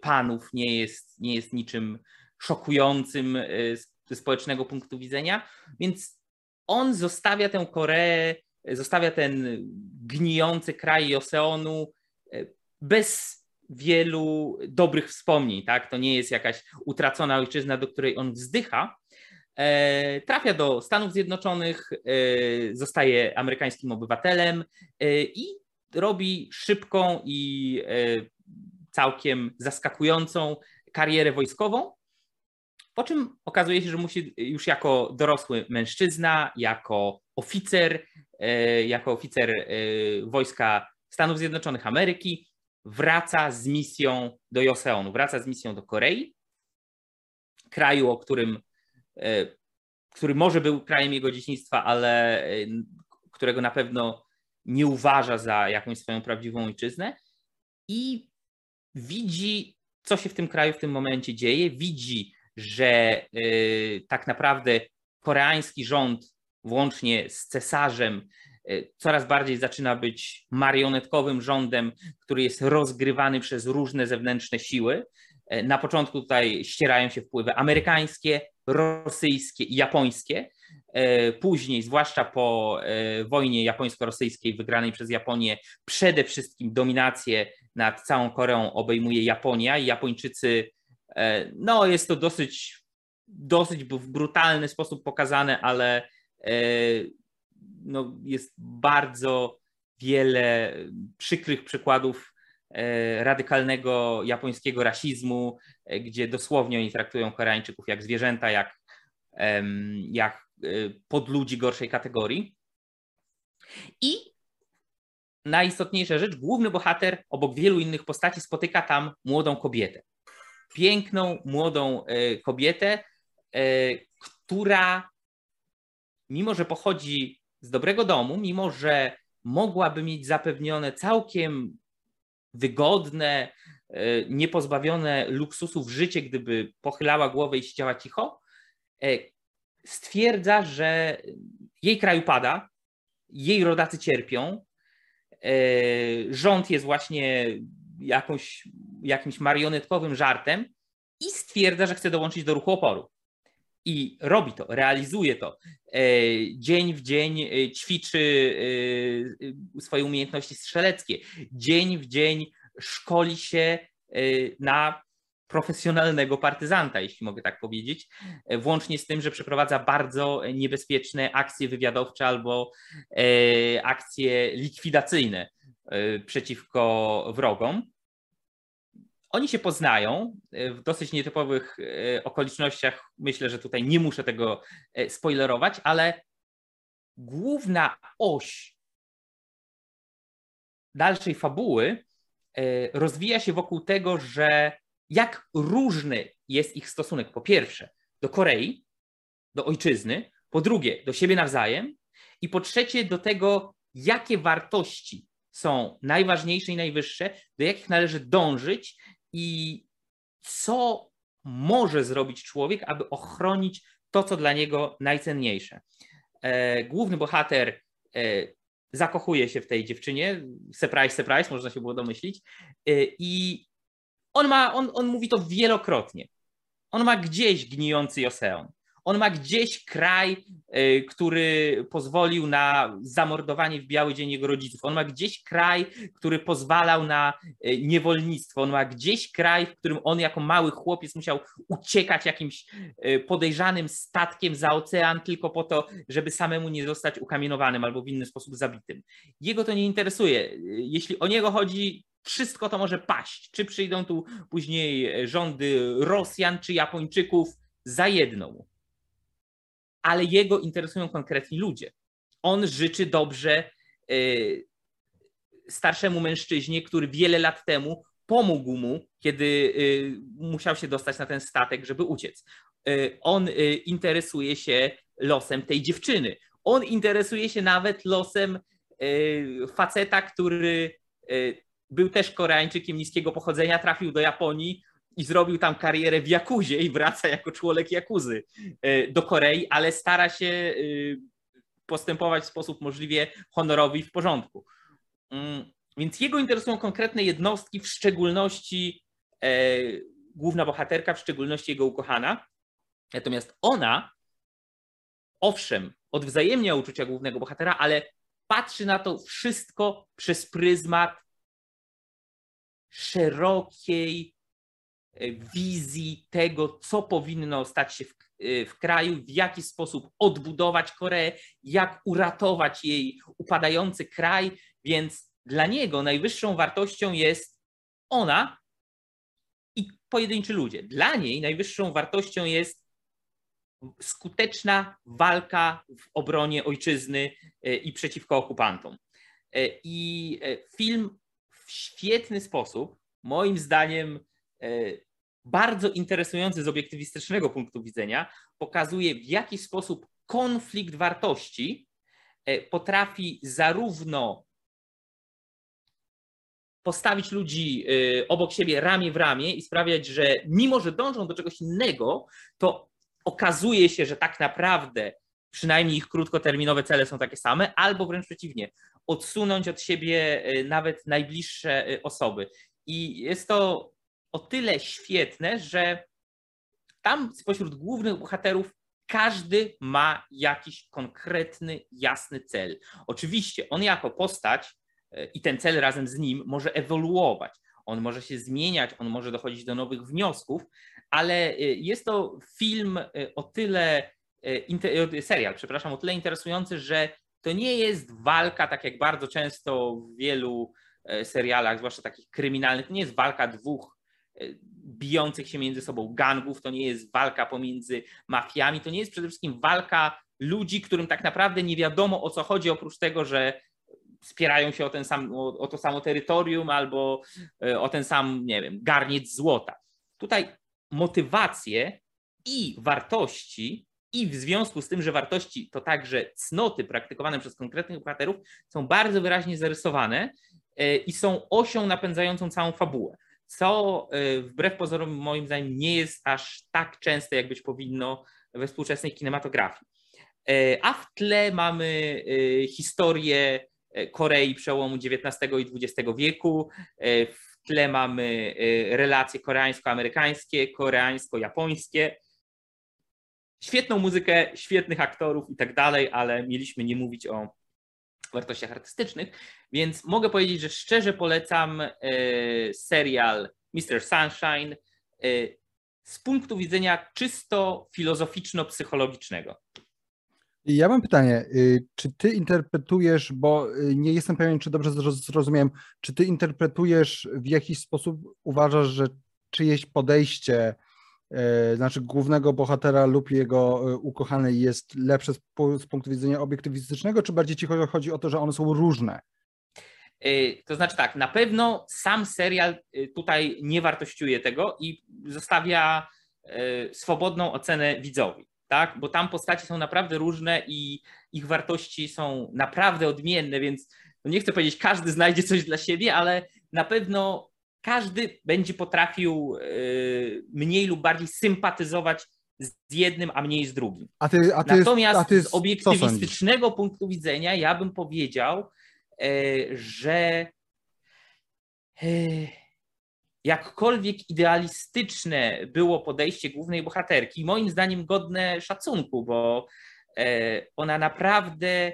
panów nie jest, nie jest niczym szokującym ze społecznego punktu widzenia, więc on zostawia tę Koreę zostawia ten gnijący kraj Oceanu e, bez wielu dobrych wspomnień. Tak? To nie jest jakaś utracona ojczyzna, do której on wzdycha. E, trafia do Stanów Zjednoczonych, e, zostaje amerykańskim obywatelem i robi szybką i całkiem zaskakującą karierę wojskową. Po czym okazuje się, że musi już jako dorosły mężczyzna, jako oficer, e, jako oficer e, wojska Stanów Zjednoczonych Ameryki, wraca z misją do Joseonu, wraca z misją do Korei, kraju, o którym, e, który może był krajem jego dzieciństwa, ale którego na pewno nie uważa za jakąś swoją prawdziwą ojczyznę i widzi, co się w tym kraju w tym momencie dzieje, widzi, że tak naprawdę koreański rząd włącznie z cesarzem, e, coraz bardziej zaczyna być marionetkowym rządem, który jest rozgrywany przez różne zewnętrzne siły. E, na początku tutaj ścierają się wpływy amerykańskie, rosyjskie i japońskie. E, później, zwłaszcza po wojnie japońsko-rosyjskiej wygranej przez Japonię, przede wszystkim dominację nad całą Koreą obejmuje Japonia i Japończycy, no jest to dosyć, dosyć w brutalny sposób pokazane, ale E, no, jest bardzo wiele przykrych przykładów e, radykalnego japońskiego rasizmu, e, gdzie dosłownie oni traktują Koreańczyków jak zwierzęta, jak, jak podludzi gorszej kategorii. I najistotniejsza rzecz, główny bohater obok wielu innych postaci spotyka tam młodą kobietę. Piękną, młodą kobietę, która mimo że pochodzi z dobrego domu, mimo że mogłaby mieć zapewnione całkiem wygodne, e, niepozbawione luksusów życie, gdyby pochylała głowę i siedziała cicho, e, stwierdza, że jej kraj upada, jej rodacy cierpią, e, rząd jest właśnie jakąś, jakimś marionetkowym żartem i stwierdza, że chce dołączyć do ruchu oporu i robi to, realizuje to. E, dzień w dzień e, ćwiczy e, swoje umiejętności strzeleckie. Dzień w dzień szkoli się na profesjonalnego partyzanta, jeśli mogę tak powiedzieć, włącznie z tym, że przeprowadza bardzo niebezpieczne akcje wywiadowcze albo akcje likwidacyjne przeciwko wrogom. Oni się poznają e, w dosyć nietypowych e, okolicznościach. Myślę, że tutaj nie muszę tego e, spoilerować, ale główna oś dalszej fabuły rozwija się wokół tego, że jak różny jest ich stosunek, po pierwsze, do Korei, do ojczyzny, po drugie, do siebie nawzajem i po trzecie, do tego, jakie wartości są najważniejsze i najwyższe, do jakich należy dążyć i co może zrobić człowiek, aby ochronić to, co dla niego najcenniejsze. E, główny bohater e, zakochuje się w tej dziewczynie, surprise, surprise, można się było domyślić, e, i On, ma, on, on mówi to wielokrotnie. On ma gdzieś gnijący ocean. On ma gdzieś kraj, y, który pozwolił na zamordowanie w biały dzień jego rodziców. On ma gdzieś kraj, który pozwalał na y, niewolnictwo. On ma gdzieś kraj, w którym on jako mały chłopiec musiał uciekać jakimś y, podejrzanym statkiem za ocean tylko po to, żeby samemu nie zostać ukamienowanym albo w inny sposób zabitym. Jego to nie interesuje. Jeśli o niego chodzi, wszystko to może paść. Czy przyjdą tu później rządy Rosjan czy Japończyków za jedną ale jego interesują konkretni ludzie. On życzy dobrze y, starszemu mężczyźnie, który wiele lat temu pomógł mu, kiedy y, musiał się dostać na ten statek, żeby uciec. Y, on interesuje się losem tej dziewczyny. On interesuje się nawet losem faceta, który był też Koreańczykiem niskiego pochodzenia, trafił do Japonii, i zrobił tam karierę w Jakuzie i wraca jako członek Jakuzy e, do Korei, ale stara się e, postępować w sposób możliwie honorowy i w porządku. Mm, więc jego interesują konkretne jednostki, w szczególności e, główna bohaterka, w szczególności jego ukochana. Natomiast ona, owszem, odwzajemnia uczucia głównego bohatera, ale patrzy na to wszystko przez pryzmat szerokiej, wizji tego, co powinno stać się w, w, kraju, w jaki sposób odbudować Koreę, jak uratować jej upadający kraj. Więc dla niego najwyższą wartością jest ona i pojedynczy ludzie. Dla niej najwyższą wartością jest skuteczna walka w obronie ojczyzny e, i przeciwko okupantom. E, I e, film w świetny sposób, moim zdaniem, bardzo interesujący z obiektywistycznego punktu widzenia, pokazuje w jaki sposób konflikt wartości e, potrafi zarówno postawić ludzi e, obok siebie ramię w ramię i sprawiać, że mimo, że dążą do czegoś innego, to okazuje się, że tak naprawdę przynajmniej ich krótkoterminowe cele są takie same, albo wręcz przeciwnie, odsunąć od siebie e, nawet najbliższe osoby. I jest to o tyle świetne, że tam spośród głównych bohaterów każdy ma jakiś konkretny, jasny cel. Oczywiście on jako postać e, i ten cel razem z nim może ewoluować. On może się zmieniać, on może dochodzić do nowych wniosków, ale e, jest to film e, o tyle, serial, przepraszam, o tyle interesujący, że to nie jest walka, tak jak bardzo często w wielu serialach, zwłaszcza takich kryminalnych, to nie jest walka dwóch bijących się między sobą gangów, to nie jest walka pomiędzy mafiami, to nie jest przede wszystkim walka ludzi, którym tak naprawdę nie wiadomo o co chodzi, oprócz tego, że spierają się o, ten sam, o, o to samo terytorium albo e, o ten sam, nie wiem, garniec złota. Tutaj motywacje i wartości i w związku z tym, że wartości to także cnoty praktykowane przez konkretnych bohaterów są bardzo wyraźnie zarysowane e, i są osią napędzającą całą fabułę co y, wbrew pozorom moim zdaniem nie jest aż tak częste, jak być powinno we współczesnej kinematografii. Y, a w tle mamy y, historię Korei przełomu XIX i XX wieku. W tle mamy relacje koreańsko-amerykańskie, koreańsko-japońskie. Świetną muzykę, świetnych aktorów i tak dalej, ale mieliśmy nie mówić o wartościach artystycznych, więc mogę powiedzieć, że szczerze polecam e, serial Mr. Sunshine e, z punktu widzenia czysto filozoficzno-psychologicznego. Ja mam pytanie, y, czy ty interpretujesz, bo y, nie jestem pewien, czy dobrze zrozumiałem, czy ty interpretujesz w jakiś sposób, uważasz, że czyjeś podejście E, znaczy głównego bohatera lub jego ukochanej jest lepsze z punktu widzenia obiektywistycznego, czy bardziej ci chodzi o to, że one są różne? E, to znaczy tak, na pewno sam serial tutaj nie wartościuje tego i zostawia swobodną ocenę widzowi, tak? Bo tam postaci są naprawdę różne i ich wartości są naprawdę odmienne, więc no nie chcę powiedzieć, każdy znajdzie coś dla siebie, ale na pewno każdy będzie potrafił e, mniej lub bardziej sympatyzować z jednym, a mniej z drugim. A ty, a ty, Natomiast a ty, z obiektywistycznego punktu widzenia ja bym powiedział, e, że e, jakkolwiek idealistyczne było podejście głównej bohaterki, moim zdaniem godne szacunku, bo e, ona naprawdę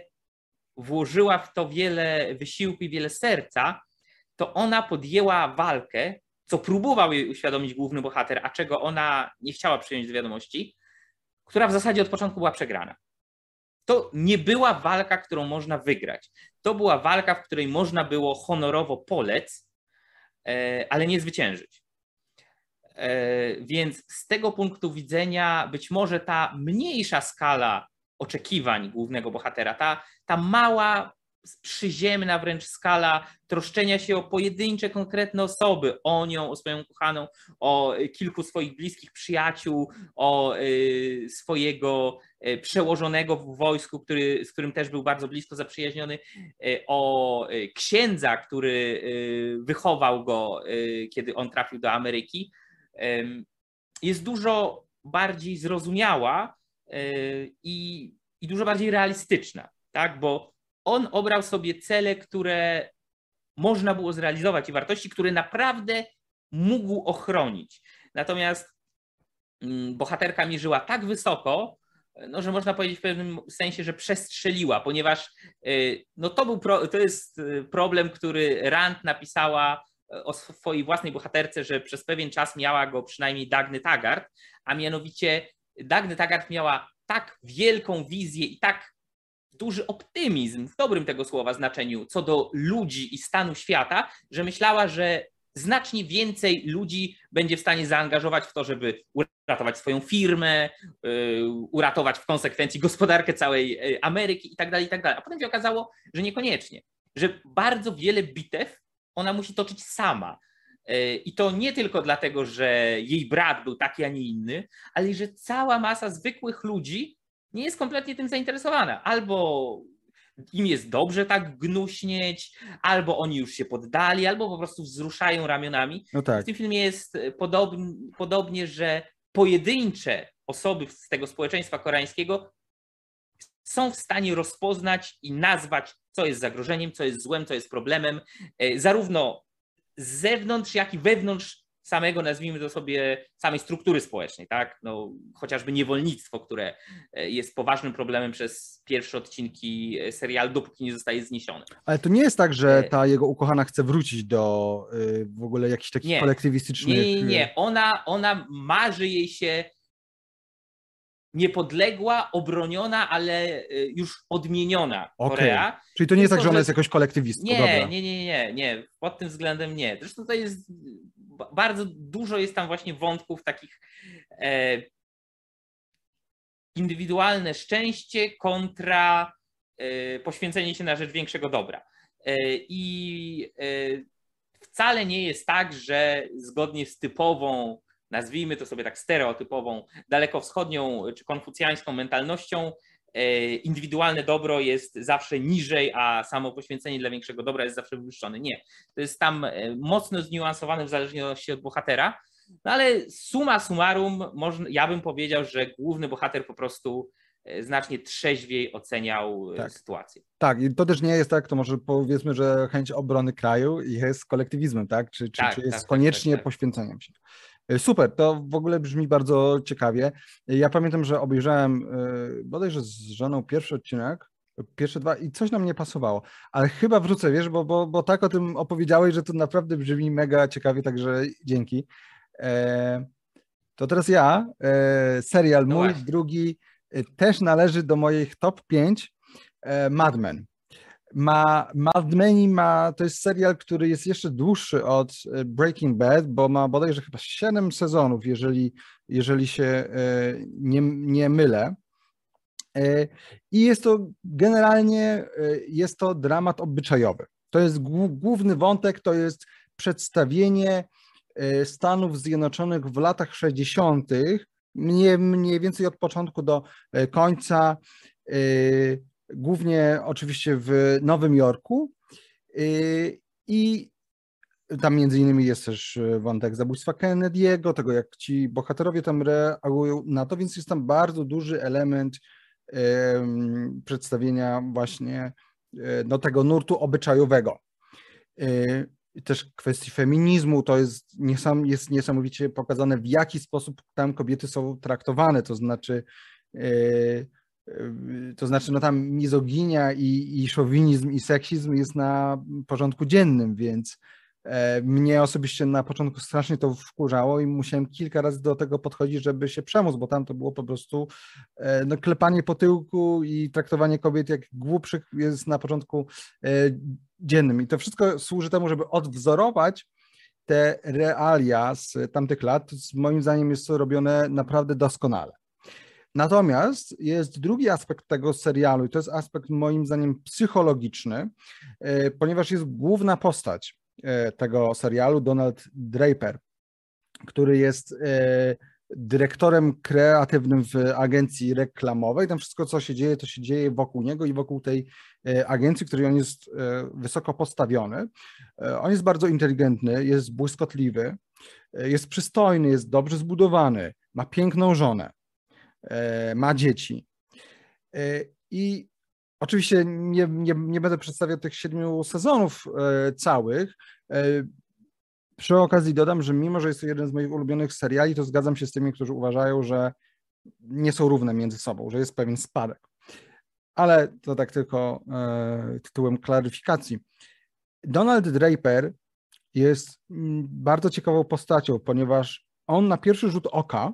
włożyła w to wiele wysiłku i wiele serca, to ona podjęła walkę, co próbował jej uświadomić główny bohater, a czego ona nie chciała przyjąć do wiadomości, która w zasadzie od początku była przegrana. To nie była walka, którą można wygrać. To była walka, w której można było honorowo polec, e, ale nie zwyciężyć. E, więc z tego punktu widzenia być może ta mniejsza skala oczekiwań głównego bohatera, ta, ta mała przyziemna wręcz skala troszczenia się o pojedyncze, konkretne osoby, o nią, o swoją kochaną, o kilku swoich bliskich przyjaciół, o y, swojego y, przełożonego w wojsku, który, z którym też był bardzo blisko zaprzyjaźniony, y, o księdza, który wychował go, kiedy on trafił do Ameryki, jest dużo bardziej zrozumiała i, i dużo bardziej realistyczna, tak? Bo on obrał sobie cele, które można było zrealizować i wartości, które naprawdę mógł ochronić. Natomiast mm, bohaterka mierzyła tak wysoko, no, że można powiedzieć w pewnym sensie, że przestrzeliła, ponieważ y, no, to, był pro, to jest y, problem, który Rand napisała o swojej własnej bohaterce, że przez pewien czas miała go przynajmniej Dagny Taggart, a mianowicie Dagny Taggart miała tak wielką wizję i tak duży optymizm w dobrym tego słowa znaczeniu co do ludzi i stanu świata, że myślała, że znacznie więcej ludzi będzie w stanie zaangażować w to, żeby uratować swoją firmę, y, uratować w konsekwencji gospodarkę całej y, Ameryki i tak dalej, i tak. A potem się okazało, że niekoniecznie, że bardzo wiele bitew ona musi toczyć sama. Y, I to nie tylko dlatego, że jej brat był taki, a nie inny, ale że cała masa zwykłych ludzi nie jest kompletnie tym zainteresowana. Albo im jest dobrze tak gnuśnieć, albo oni już się poddali, albo po prostu wzruszają ramionami. No tak. W tym filmie jest podobnie, podobnie, że pojedyncze osoby z tego społeczeństwa koreańskiego są w stanie rozpoznać i nazwać, co jest zagrożeniem, co jest złem, co jest problemem, e, zarówno z zewnątrz, jak i wewnątrz samego, nazwijmy to sobie, samej struktury społecznej, tak? No, chociażby niewolnictwo, które e, jest poważnym problemem przez pierwsze odcinki e, serialu, dopóki nie zostaje zniesione. Ale to nie jest tak, że e, ta jego ukochana chce wrócić do w ogóle jakichś takich nie, kolektywistycznych... Nie, nie, nie. Ona, ona marzy jej się niepodległa, obroniona, ale już odmieniona okay. Korea. Czyli to nie jest tak, że ona jest jakoś kolektywistką. Nie, Dobra. nie, nie, nie, nie. Pod tym względem nie. Zresztą to jest bardzo dużo jest tam właśnie wątków takich e, indywidualne szczęście kontra e, poświęcenie się na rzecz większego dobra. E, I wcale nie jest tak, że zgodnie z typową, nazwijmy to sobie tak stereotypową, dalekowschodnią czy konfucjańską mentalnością, E, indywidualne dobro jest zawsze niżej, a samo poświęcenie dla większego dobra jest zawsze wywyższone. Nie. To jest tam e, mocno zniuansowane w zależności od bohatera. No ale suma summarum, można, ja bym powiedział, że główny bohater po prostu e, znacznie trzeźwiej oceniał tak. sytuację. Tak, i to też nie jest tak, to może powiedzmy, że chęć obrony kraju jest kolektywizmem, tak? Czy, czy, tak, czy jest tak, tak koniecznie tak, tak. poświęceniem się. E, super, to w ogóle brzmi bardzo ciekawie. Ja pamiętam, że obejrzałem e, bodajże z żoną pierwszy odcinek, pierwsze dwa i coś nam nie pasowało, ale chyba wrócę, wiesz, bo, bo, bo tak o tym opowiedziałeś, że to naprawdę brzmi mega ciekawie, także dzięki. E, to teraz ja, serial mój, drugi, też należy do moich top 5, Mad Men ma Mad Men ma, to jest serial, który jest jeszcze dłuższy od e, Breaking Bad, bo ma bodajże chyba 7 sezonów, jeżeli, jeżeli się e, nie, nie mylę. E, I jest to generalnie jest to dramat obyczajowy. To jest główny wątek, to jest przedstawienie Stanów Zjednoczonych w latach 60., mniej, mniej więcej od początku do końca głównie oczywiście w Nowym Jorku y, i tam między innymi jest też wątek zabójstwa Kennedy'ego, tego jak ci bohaterowie tam reagują na to, więc jest tam bardzo duży element przedstawienia właśnie e, no, tego nurtu obyczajowego. E, też kwestii feminizmu, to jest, niesam, jest niesamowicie pokazane, w jaki sposób tam kobiety są traktowane, to znaczy yy, to znaczy, no tam mizoginia i, i szowinizm i seksizm jest na porządku dziennym, więc e, mnie osobiście na początku strasznie to wkurzało i musiałem kilka razy do tego podchodzić, żeby się przemóc, bo tam to było po prostu e, no, klepanie po tyłku i traktowanie kobiet jak głupszych jest na początku e, dziennym. I to wszystko służy temu, żeby odwzorować te realia z tamtych lat. Moim zdaniem jest to robione naprawdę doskonale. Natomiast jest drugi aspekt tego serialu, i to jest aspekt moim zdaniem psychologiczny, e, ponieważ jest główna postać e, tego serialu, Donald Draper, który jest e, dyrektorem kreatywnym w agencji reklamowej. Tam wszystko, co się dzieje, to się dzieje wokół niego i wokół tej agencji, której on jest wysoko postawiony. On jest bardzo inteligentny, jest błyskotliwy, jest przystojny, jest dobrze zbudowany, ma piękną żonę. E, ma dzieci. E, I oczywiście nie, nie, nie będę przedstawiał tych siedmiu sezonów e, całych. Przy okazji dodam, że mimo, że jest to jeden z moich ulubionych seriali, to zgadzam się z tymi, którzy uważają, że nie są równe między sobą, że jest pewien spadek. Ale to tak tylko tytułem klaryfikacji. Donald Draper jest mm, bardzo ciekawą postacią, ponieważ on na pierwszy rzut oka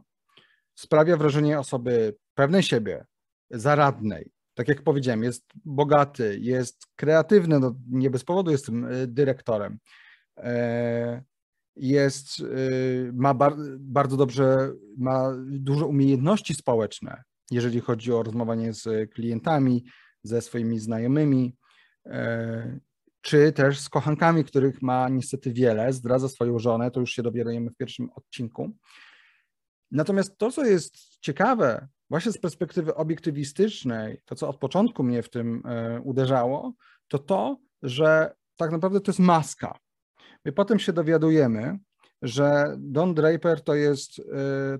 sprawia wrażenie osoby pewnej siebie, zaradnej. Tak jak powiedziałem, jest bogaty, jest kreatywny, no nie bez powodu jest tym e, dyrektorem. E, jest, e, ma bar bardzo dobrze, ma dużo umiejętności społeczne, jeżeli chodzi o rozmawianie z klientami, ze swoimi znajomymi, czy też z kochankami, których ma niestety wiele, zdradza swoją żonę, to już się dowiadujemy w pierwszym odcinku. Natomiast to, co jest ciekawe, właśnie z perspektywy obiektywistycznej, to co od początku mnie w tym e, uderzało, to to, że tak naprawdę to jest maska. My potem się dowiadujemy, że Don Draper to jest y,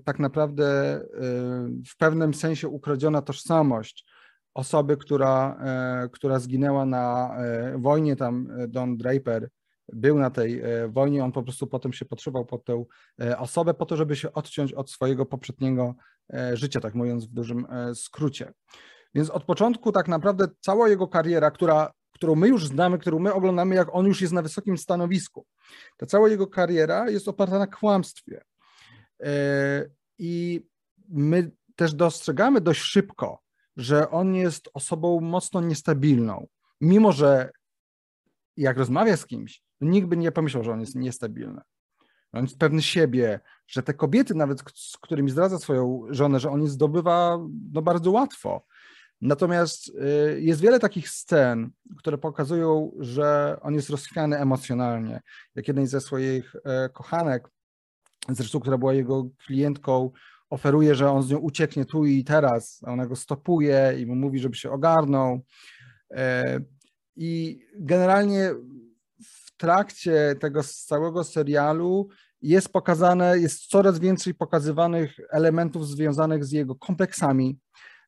tak naprawdę y, w pewnym sensie ukradziona tożsamość osoby, która, y, która zginęła na wojnie. Tam Don Draper był na tej e, wojnie, on po prostu potem się podszywał pod tę e, osobę po to, żeby się odciąć od swojego poprzedniego e, życia, tak mówiąc w dużym skrócie. Więc od początku tak naprawdę cała jego kariera, która, którą my już znamy, którą my oglądamy, jak on już jest na wysokim stanowisku, ta cała jego kariera jest oparta na kłamstwie. I my też dostrzegamy dość szybko, że on jest osobą mocno niestabilną. Mimo, że jak rozmawia z kimś, nikt by nie pomyślał, że on jest niestabilny. On jest pewny siebie, że te kobiety, nawet z którymi zdradza swoją żonę, że on je zdobywa no, bardzo łatwo. Natomiast y, jest wiele takich scen, które pokazują, że on jest rozchwiany emocjonalnie. Jak jednej ze swoich e, kochanek, zresztą, która była jego klientką, oferuje, że on z nią ucieknie tu i teraz, a ona go stopuje i mu mówi, żeby się ogarnął. E, I generalnie trakcie tego całego serialu jest pokazane, jest coraz więcej pokazywanych elementów związanych z jego kompleksami,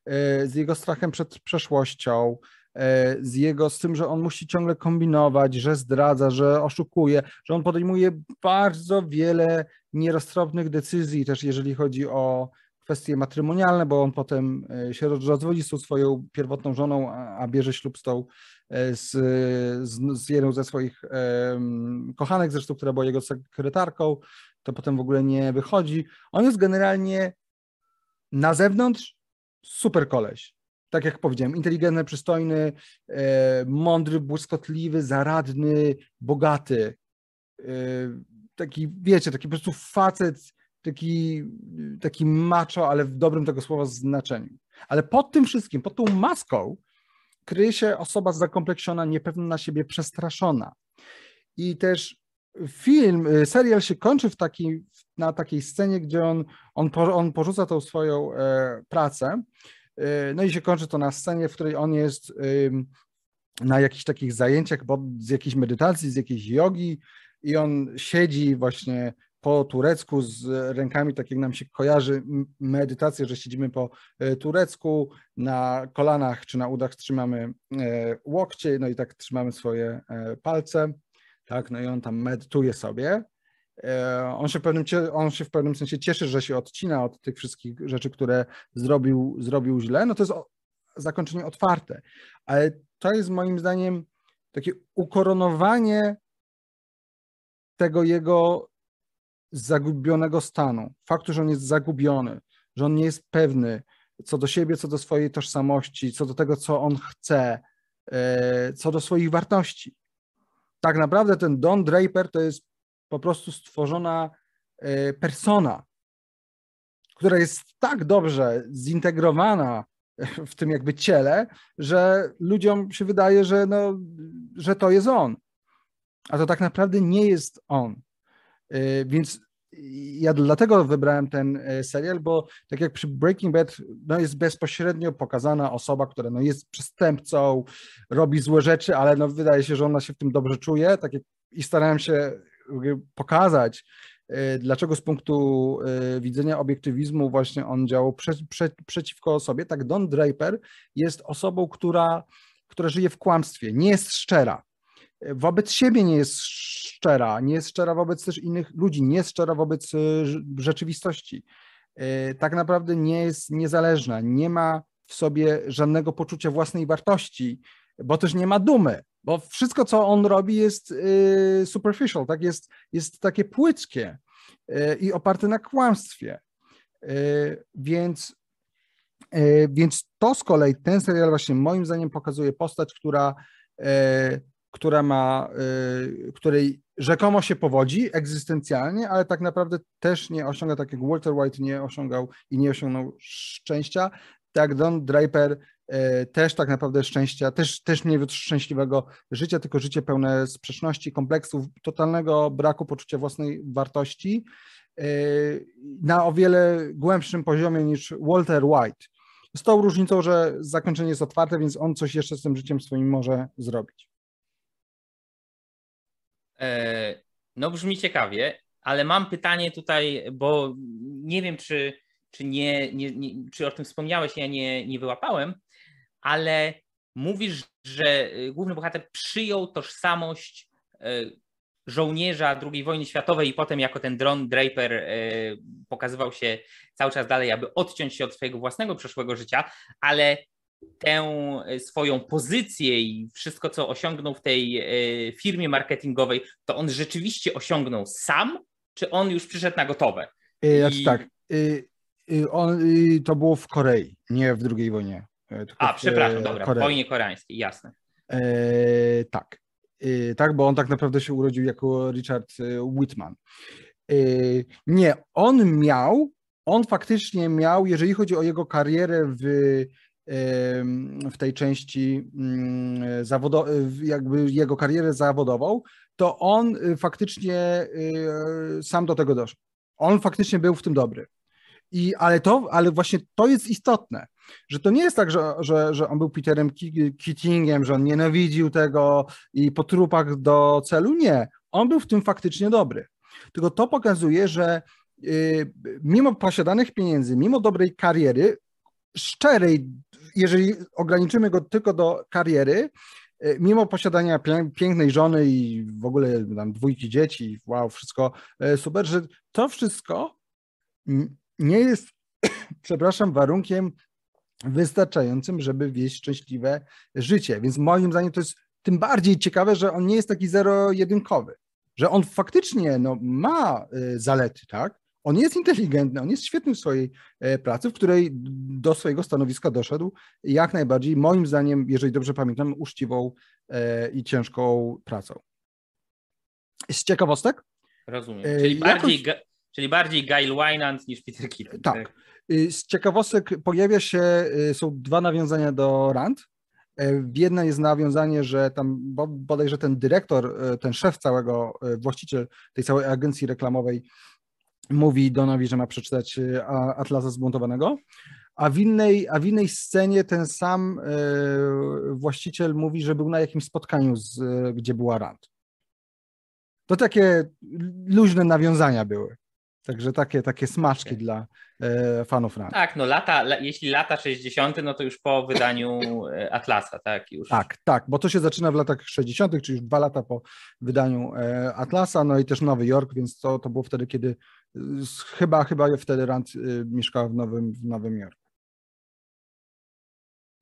e, z jego strachem przed przeszłością, e, z jego, z tym, że on musi ciągle kombinować, że zdradza, że oszukuje, że on podejmuje bardzo wiele nieroztropnych decyzji, też jeżeli chodzi o kwestie matrymonialne, bo on potem e, się rozwodzi z tą swoją pierwotną żoną, a, bierze ślub z tą, e, z, z, z jedną ze swoich um, kochanek, zresztą, która była jego sekretarką, to potem w ogóle nie wychodzi. On jest generalnie na zewnątrz super koleś. Tak jak powiedziałem, inteligentny, przystojny, e, mądry, błyskotliwy, zaradny, bogaty. E, taki, wiecie, taki po prostu facet, taki, taki macho, ale w dobrym tego słowa znaczeniu. Ale pod tym wszystkim, pod tą maską kryje się osoba zakompleksiona, niepewna na siebie, przestraszona. I też film, y, serial się kończy w taki, na takiej scenie, gdzie on, on, on porzuca tą swoją e, pracę. E, no i się kończy to na scenie, w której on jest na jakichś takich zajęciach, bo z jakiejś medytacji, z jakiejś jogi i on siedzi właśnie po turecku z rękami, tak jak nam się kojarzy medytacja, że siedzimy po e, turecku, na kolanach czy na udach trzymamy e, łokcie, no i tak trzymamy swoje e, palce tak, no i on tam medytuje sobie. On się, w pewnym, on się w pewnym sensie cieszy, że się odcina od tych wszystkich rzeczy, które zrobił, zrobił źle. No to jest zakończenie otwarte, ale to jest moim zdaniem takie ukoronowanie tego jego zagubionego stanu, faktu, że on jest zagubiony, że on nie jest pewny co do siebie, co do swojej tożsamości, co do tego, co on chce, e, co do swoich wartości. Tak naprawdę ten Don Draper to jest po prostu stworzona e, persona, która jest tak dobrze zintegrowana w tym jakby ciele, że ludziom się wydaje, że, no, że to jest on. A to tak naprawdę nie jest on. E, więc ja dlatego wybrałem ten e, serial, bo tak jak przy Breaking Bad no jest bezpośrednio pokazana osoba, która no jest przestępcą, robi złe rzeczy, ale no wydaje się, że ona się w tym dobrze czuje. Tak jak, I starałem się pokazać, e, dlaczego z punktu widzenia obiektywizmu właśnie on działał prze, prze, przeciwko sobie. Tak Don Draper jest osobą, która, która żyje w kłamstwie, nie jest szczera wobec siebie nie jest szczera, nie jest szczera wobec też innych ludzi, nie jest szczera wobec e, rzeczywistości. E, tak naprawdę nie jest niezależna, nie ma w sobie żadnego poczucia własnej wartości, bo też nie ma dumy, bo wszystko, co on robi, jest e, superficial, tak? jest, jest takie płyckie i oparte na kłamstwie. Więc, więc to z kolei, ten serial właśnie moim zdaniem pokazuje postać, która która ma, y, której rzekomo się powodzi egzystencjalnie, ale tak naprawdę też nie osiąga, tak jak Walter White nie osiągał i nie osiągnął szczęścia, tak Don Draper y, też tak naprawdę szczęścia, też, też nie szczęśliwego życia, tylko życie pełne sprzeczności, kompleksów, totalnego braku poczucia własnej wartości y, na o wiele głębszym poziomie niż Walter White. Z tą różnicą, że zakończenie jest otwarte, więc on coś jeszcze z tym życiem swoim może zrobić. E, no brzmi ciekawie, ale mam pytanie tutaj, bo nie wiem, czy, czy, nie, nie, nie czy o tym wspomniałeś, ja nie, nie wyłapałem, ale mówisz, że główny bohater przyjął tożsamość e, żołnierza II wojny światowej i potem jako ten dron Draper e, pokazywał się cały czas dalej, aby odciąć się od swojego własnego przeszłego życia, ale tę e, swoją pozycję i wszystko, co osiągnął w tej e, firmie marketingowej, to on rzeczywiście osiągnął sam, czy on już przyszedł na gotowe? Znaczy I... tak, on, to było w Korei, nie w II wojnie. A, przepraszam, dobra, Korei. w wojnie koreańskiej, jasne. E, tak, e, tak, bo on tak naprawdę się urodził jako Richard Whitman. E, nie, on miał, on faktycznie miał, jeżeli chodzi o jego karierę w w tej części mm, zawodowej, jakby jego karierę zawodową, to on y, faktycznie y, sam do tego doszedł. On faktycznie był w tym dobry. I, ale, to, ale właśnie to jest istotne, że to nie jest tak, że, że, że on był Peterem Keatingiem, że on nienawidził tego i po trupach do celu. Nie, on był w tym faktycznie dobry. Tylko to pokazuje, że y, mimo posiadanych pieniędzy, mimo dobrej kariery, szczerej jeżeli ograniczymy go tylko do kariery, e, mimo posiadania pięknej żony i w ogóle tam dwójki dzieci, wow, wszystko e, super, że to wszystko nie jest, przepraszam, warunkiem wystarczającym, żeby wieść szczęśliwe życie. Więc moim zdaniem to jest tym bardziej ciekawe, że on nie jest taki zero-jedynkowy, że on faktycznie no, ma e, zalety, tak? On jest inteligentny, on jest świetny w swojej e, pracy, w której do swojego stanowiska doszedł jak najbardziej, moim zdaniem, jeżeli dobrze pamiętam, uczciwą e, i ciężką pracą. Z ciekawostek? Rozumiem. E, czyli bardziej, Jakoś... czyli bardziej Gail Wynand niż Peter Keaton. Tak. tak. Z ciekawostek pojawia się, są dwa nawiązania do Rand. Jedno jest nawiązanie, że tam bodajże ten dyrektor, ten szef całego, właściciel tej całej agencji reklamowej mówi Donowi, że ma przeczytać e, Atlasa Zbuntowanego, a w innej, a w innej scenie ten sam e, właściciel mówi, że był na jakimś spotkaniu, z, gdzie była Rand. To takie luźne nawiązania były. Także takie, takie smaczki okay. dla e, fanów Run. Tak, no lata, jeśli lata 60., no to już po wydaniu Atlasa, tak? Już. Tak, tak, bo to się zaczyna w latach 60., czyli już dwa lata po wydaniu e, Atlasa, no i też Nowy Jork, więc to, to było wtedy, kiedy chyba, chyba wtedy Rand mieszkała w Nowym, w Nowym Jorku.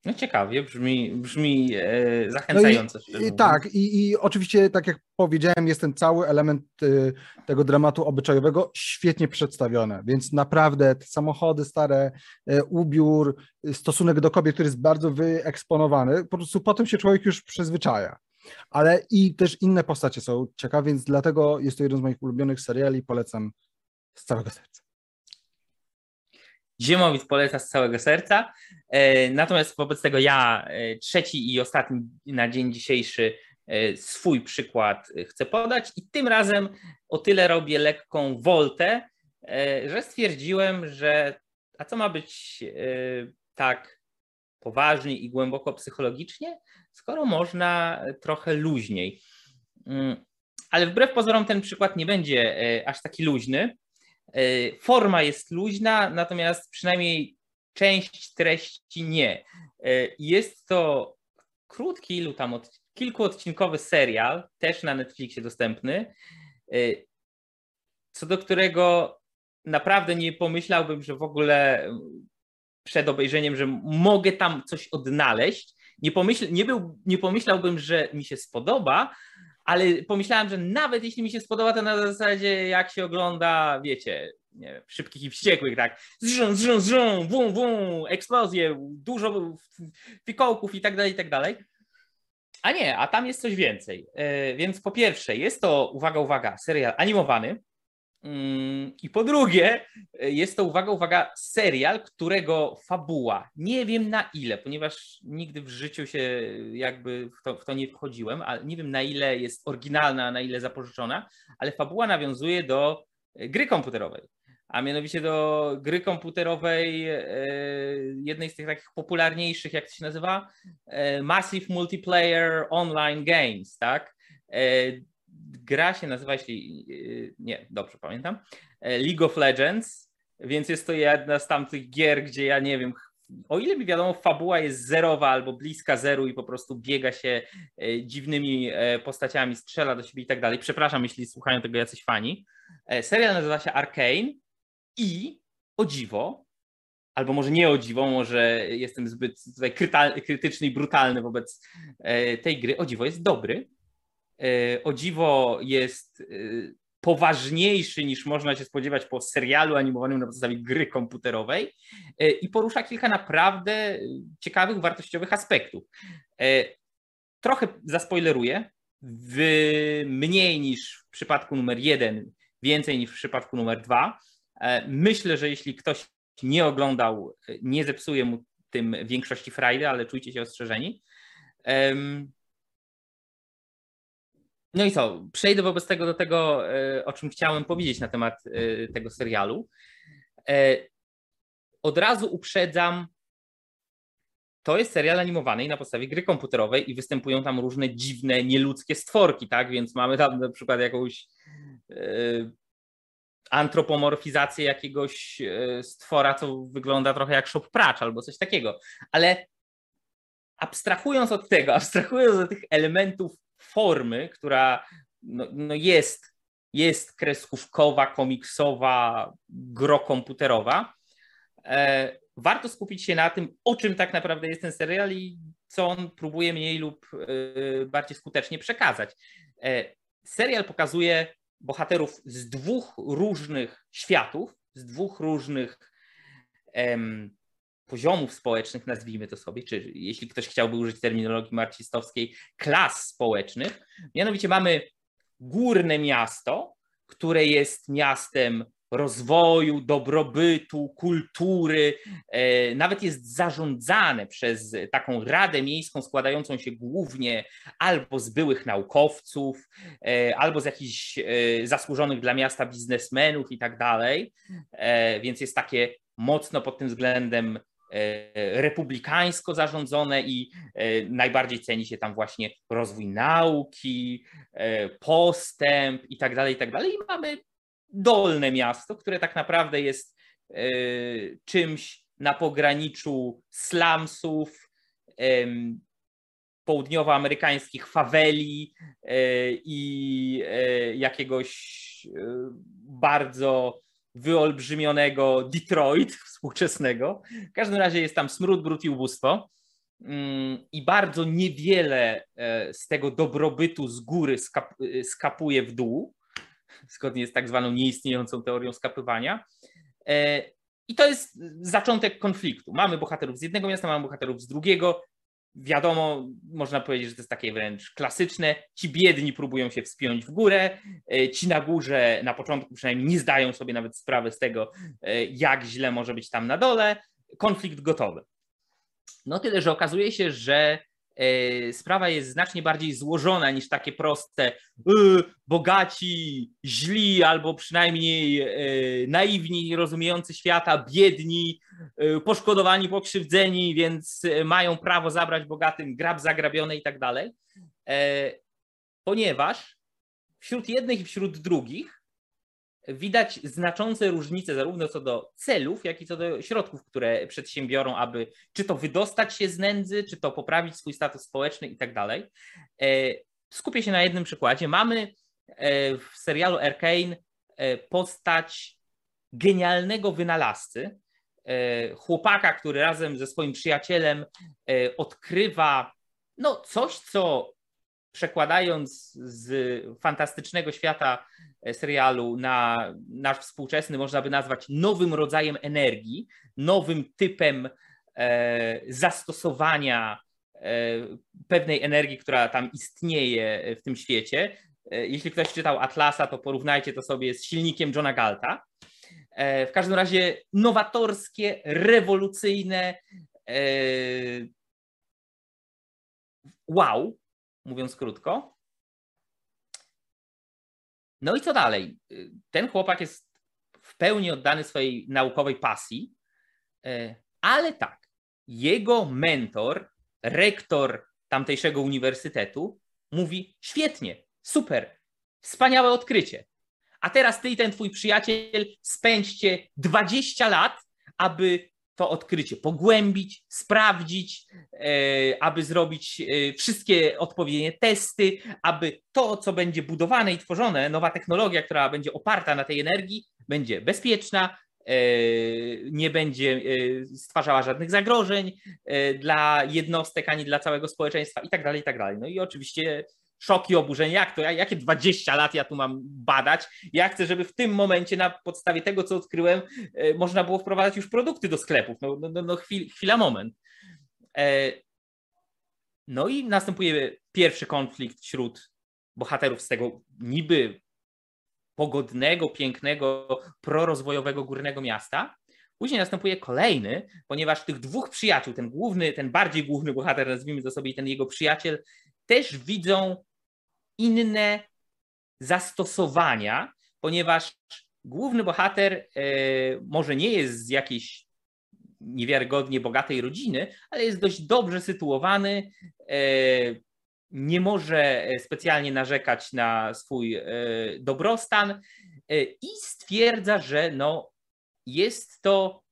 No ciekawie, brzmi, brzmi e, zachęcająco. No i, i tak, i, i, oczywiście, tak jak powiedziałem, jest ten cały element y, tego dramatu obyczajowego świetnie przedstawiony, więc naprawdę te samochody stare, y, ubiór, stosunek do kobiet, który jest bardzo wyeksponowany, po prostu potem się człowiek już przyzwyczaja. Ale i też inne postacie są ciekawe, więc dlatego jest to jeden z moich ulubionych seriali, polecam z całego serca. Ziemowit poleca z całego serca. E, natomiast wobec tego ja e, trzeci i ostatni na dzień dzisiejszy e, swój przykład chcę podać i tym razem o tyle robię lekką woltę, że stwierdziłem, że a co ma być tak poważnie i głęboko psychologicznie, skoro można trochę luźniej. Mm, ale wbrew pozorom ten przykład nie będzie aż taki luźny, forma jest luźna, natomiast przynajmniej część treści nie. E, jest to krótki, ilu tam od, kilkuodcinkowy serial, też na Netflixie dostępny, e, co do którego naprawdę nie pomyślałbym, że w ogóle przed obejrzeniem, że mogę tam coś odnaleźć. Nie, pomyśl, nie, był, nie pomyślałbym, że mi się spodoba, ale pomyślałem, że nawet jeśli mi się spodoba, to na zasadzie jak się ogląda, wiecie, nie wiem, szybkich i wściekłych, tak, zrzą, zrzą, zrzą, wum, wum, eksplozje, dużo fikołków i tak dalej, i tak dalej. A nie, a tam jest coś więcej. E, więc po pierwsze, jest to, uwaga, uwaga, serial animowany, I po drugie, jest to, uwaga, uwaga, serial, którego fabuła, nie wiem na ile, ponieważ nigdy w życiu się jakby w to, w to nie wchodziłem, ale nie wiem na ile jest oryginalna, na ile zapożyczona, ale fabuła nawiązuje do gry komputerowej a mianowicie do gry komputerowej, e, jednej z tych takich popularniejszych, jak to się nazywa, e, Massive Multiplayer Online Games, tak? Gra się nazywa, jeśli y, nie, dobrze pamiętam, e, League of Legends, więc jest to jedna z tamtych gier, gdzie ja nie wiem, o ile mi wiadomo, fabuła jest zerowa albo bliska zeru i po prostu biega się e, dziwnymi e, postaciami, strzela do siebie i tak dalej. Przepraszam, jeśli słuchają tego jacyś fani. Serial nazywa się Arcane i o dziwo, albo może nie o dziwo, może jestem zbyt tutaj krytyczny i brutalny wobec tej gry, o dziwo jest dobry o dziwo jest e, poważniejszy niż można się spodziewać po serialu animowanym na podstawie gry komputerowej e, i porusza kilka naprawdę ciekawych, wartościowych aspektów. Trochę zaspoileruję, mniej niż w przypadku numer jeden, więcej niż w przypadku numer dwa. Myślę, że jeśli ktoś nie oglądał, nie zepsuje mu tym większości frajdy, ale czujcie się ostrzeżeni. No i co? Przejdę wobec tego do tego, e, o czym chciałem powiedzieć na temat e, tego serialu. E, od razu uprzedzam, to jest serial animowany na podstawie gry komputerowej i występują tam różne dziwne, nieludzkie stworki, tak? Więc mamy tam na przykład jakąś antropomorfizację jakiegoś stwora, co wygląda trochę jak shop pracz albo coś takiego. Ale abstrahując od tego, abstrahując od tych elementów formy, która no, no jest, jest kreskówkowa, komiksowa, grokomputerowa, e, warto skupić się na tym, o czym tak naprawdę jest ten serial i co on próbuje mniej lub e, bardziej skutecznie przekazać. E, serial pokazuje bohaterów z dwóch różnych światów, z dwóch różnych poziomów społecznych, nazwijmy to sobie, czy jeśli ktoś chciałby użyć terminologii marcistowskiej, klas społecznych. Mianowicie mamy górne miasto, które jest miastem rozwoju, dobrobytu, kultury, e, nawet jest zarządzane przez taką radę miejską składającą się głównie albo z byłych naukowców, e, albo z jakichś e, zasłużonych dla miasta biznesmenów i tak dalej, więc jest takie mocno pod tym względem republikańsko zarządzone i e, najbardziej ceni się tam właśnie rozwój nauki, e, postęp i tak dalej, i tak dalej. I mamy dolne miasto, które tak naprawdę jest czymś na pograniczu slumsów, południowoamerykańskich faweli i jakiegoś bardzo wyolbrzymionego Detroit współczesnego. W każdym razie jest tam smród, brud i ubóstwo. Mm, I bardzo niewiele e, z tego dobrobytu z góry e, skapuje w dół, zgodnie z tak zwaną nieistniejącą teorią skapywania. E, I to jest zaczątek konfliktu. Mamy bohaterów z jednego miasta, mamy bohaterów z drugiego wiadomo, można powiedzieć, że to jest takie wręcz klasyczne. Ci biedni próbują się wspiąć w górę, e, ci na górze na początku przynajmniej nie zdają sobie nawet sprawy z tego, e, jak źle może być tam na dole. Konflikt gotowy. No tyle, że okazuje się, że sprawa jest znacznie bardziej złożona niż takie proste yy, bogaci, źli albo przynajmniej yy, naiwni, rozumiejący świata, biedni, yy, poszkodowani, pokrzywdzeni, więc mają prawo zabrać bogatym grab zagrabione i tak dalej. Ponieważ wśród jednych i wśród drugich widać znaczące różnice zarówno co do celów, jak i co do środków, które przedsiębiorą, aby czy to wydostać się z nędzy, czy to poprawić swój status społeczny i tak dalej. E, skupię się na jednym przykładzie. Mamy e, w serialu Arcane e, postać genialnego wynalazcy, chłopaka, który razem ze swoim przyjacielem odkrywa no, coś, co przekładając z fantastycznego świata e, serialu na nasz współczesny, można by nazwać nowym rodzajem energii, nowym typem e, zastosowania e, pewnej energii, która tam istnieje w tym świecie. Jeśli ktoś czytał Atlasa, to porównajcie to sobie z silnikiem Johna Galta. W każdym razie nowatorskie, rewolucyjne, wow, mówiąc krótko. No i co dalej? Ten chłopak jest w pełni oddany swojej naukowej pasji, e, ale tak, jego mentor, rektor tamtejszego uniwersytetu mówi: świetnie, super, wspaniałe odkrycie. A teraz ty i ten twój przyjaciel spędźcie 20 lat, aby to odkrycie pogłębić, sprawdzić, e, aby zrobić e, wszystkie odpowiednie testy, aby to, co będzie budowane i tworzone, nowa technologia, która będzie oparta na tej energii, będzie bezpieczna, e, nie będzie stwarzała żadnych zagrożeń dla jednostek ani dla całego społeczeństwa i tak dalej, i tak dalej. No i oczywiście szok i oburzenie. Jak to? Jakie 20 lat ja tu mam badać? Ja chcę, żeby w tym momencie na podstawie tego, co odkryłem, e, można było wprowadzać już produkty do sklepów. No, no, no, no chwil, chwila, moment. E, no i następuje pierwszy konflikt wśród bohaterów z tego niby pogodnego, pięknego, prorozwojowego górnego miasta. Później następuje kolejny, ponieważ tych dwóch przyjaciół, ten główny, ten bardziej główny bohater, nazwijmy to sobie, i ten jego przyjaciel, też widzą inne zastosowania, ponieważ główny bohater e, może nie jest z jakiejś niewiarygodnie bogatej rodziny, ale jest dość dobrze sytuowany, e, nie może specjalnie narzekać na swój e, dobrostan i stwierdza, że no, jest to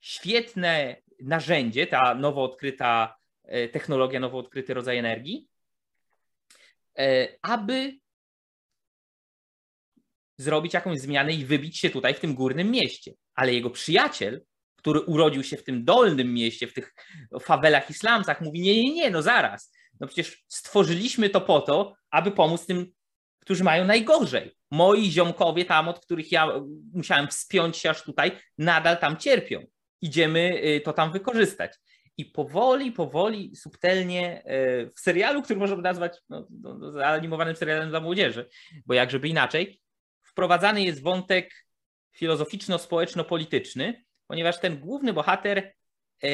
świetne narzędzie, ta nowo odkryta technologia, nowo odkryty rodzaj energii, aby zrobić jakąś zmianę i wybić się tutaj w tym górnym mieście. Ale jego przyjaciel, który urodził się w tym dolnym mieście, w tych fawelach islamcach, mówi: Nie, nie, nie, no zaraz. No przecież stworzyliśmy to po to, aby pomóc tym, którzy mają najgorzej. Moi ziomkowie tam, od których ja musiałem wspiąć się aż tutaj, nadal tam cierpią. Idziemy y, to tam wykorzystać i powoli, powoli, subtelnie e, w serialu, który można by nazwać no, no, no, animowanym serialem dla młodzieży, bo jak żeby inaczej, wprowadzany jest wątek filozoficzno-społeczno-polityczny, ponieważ ten główny bohater e,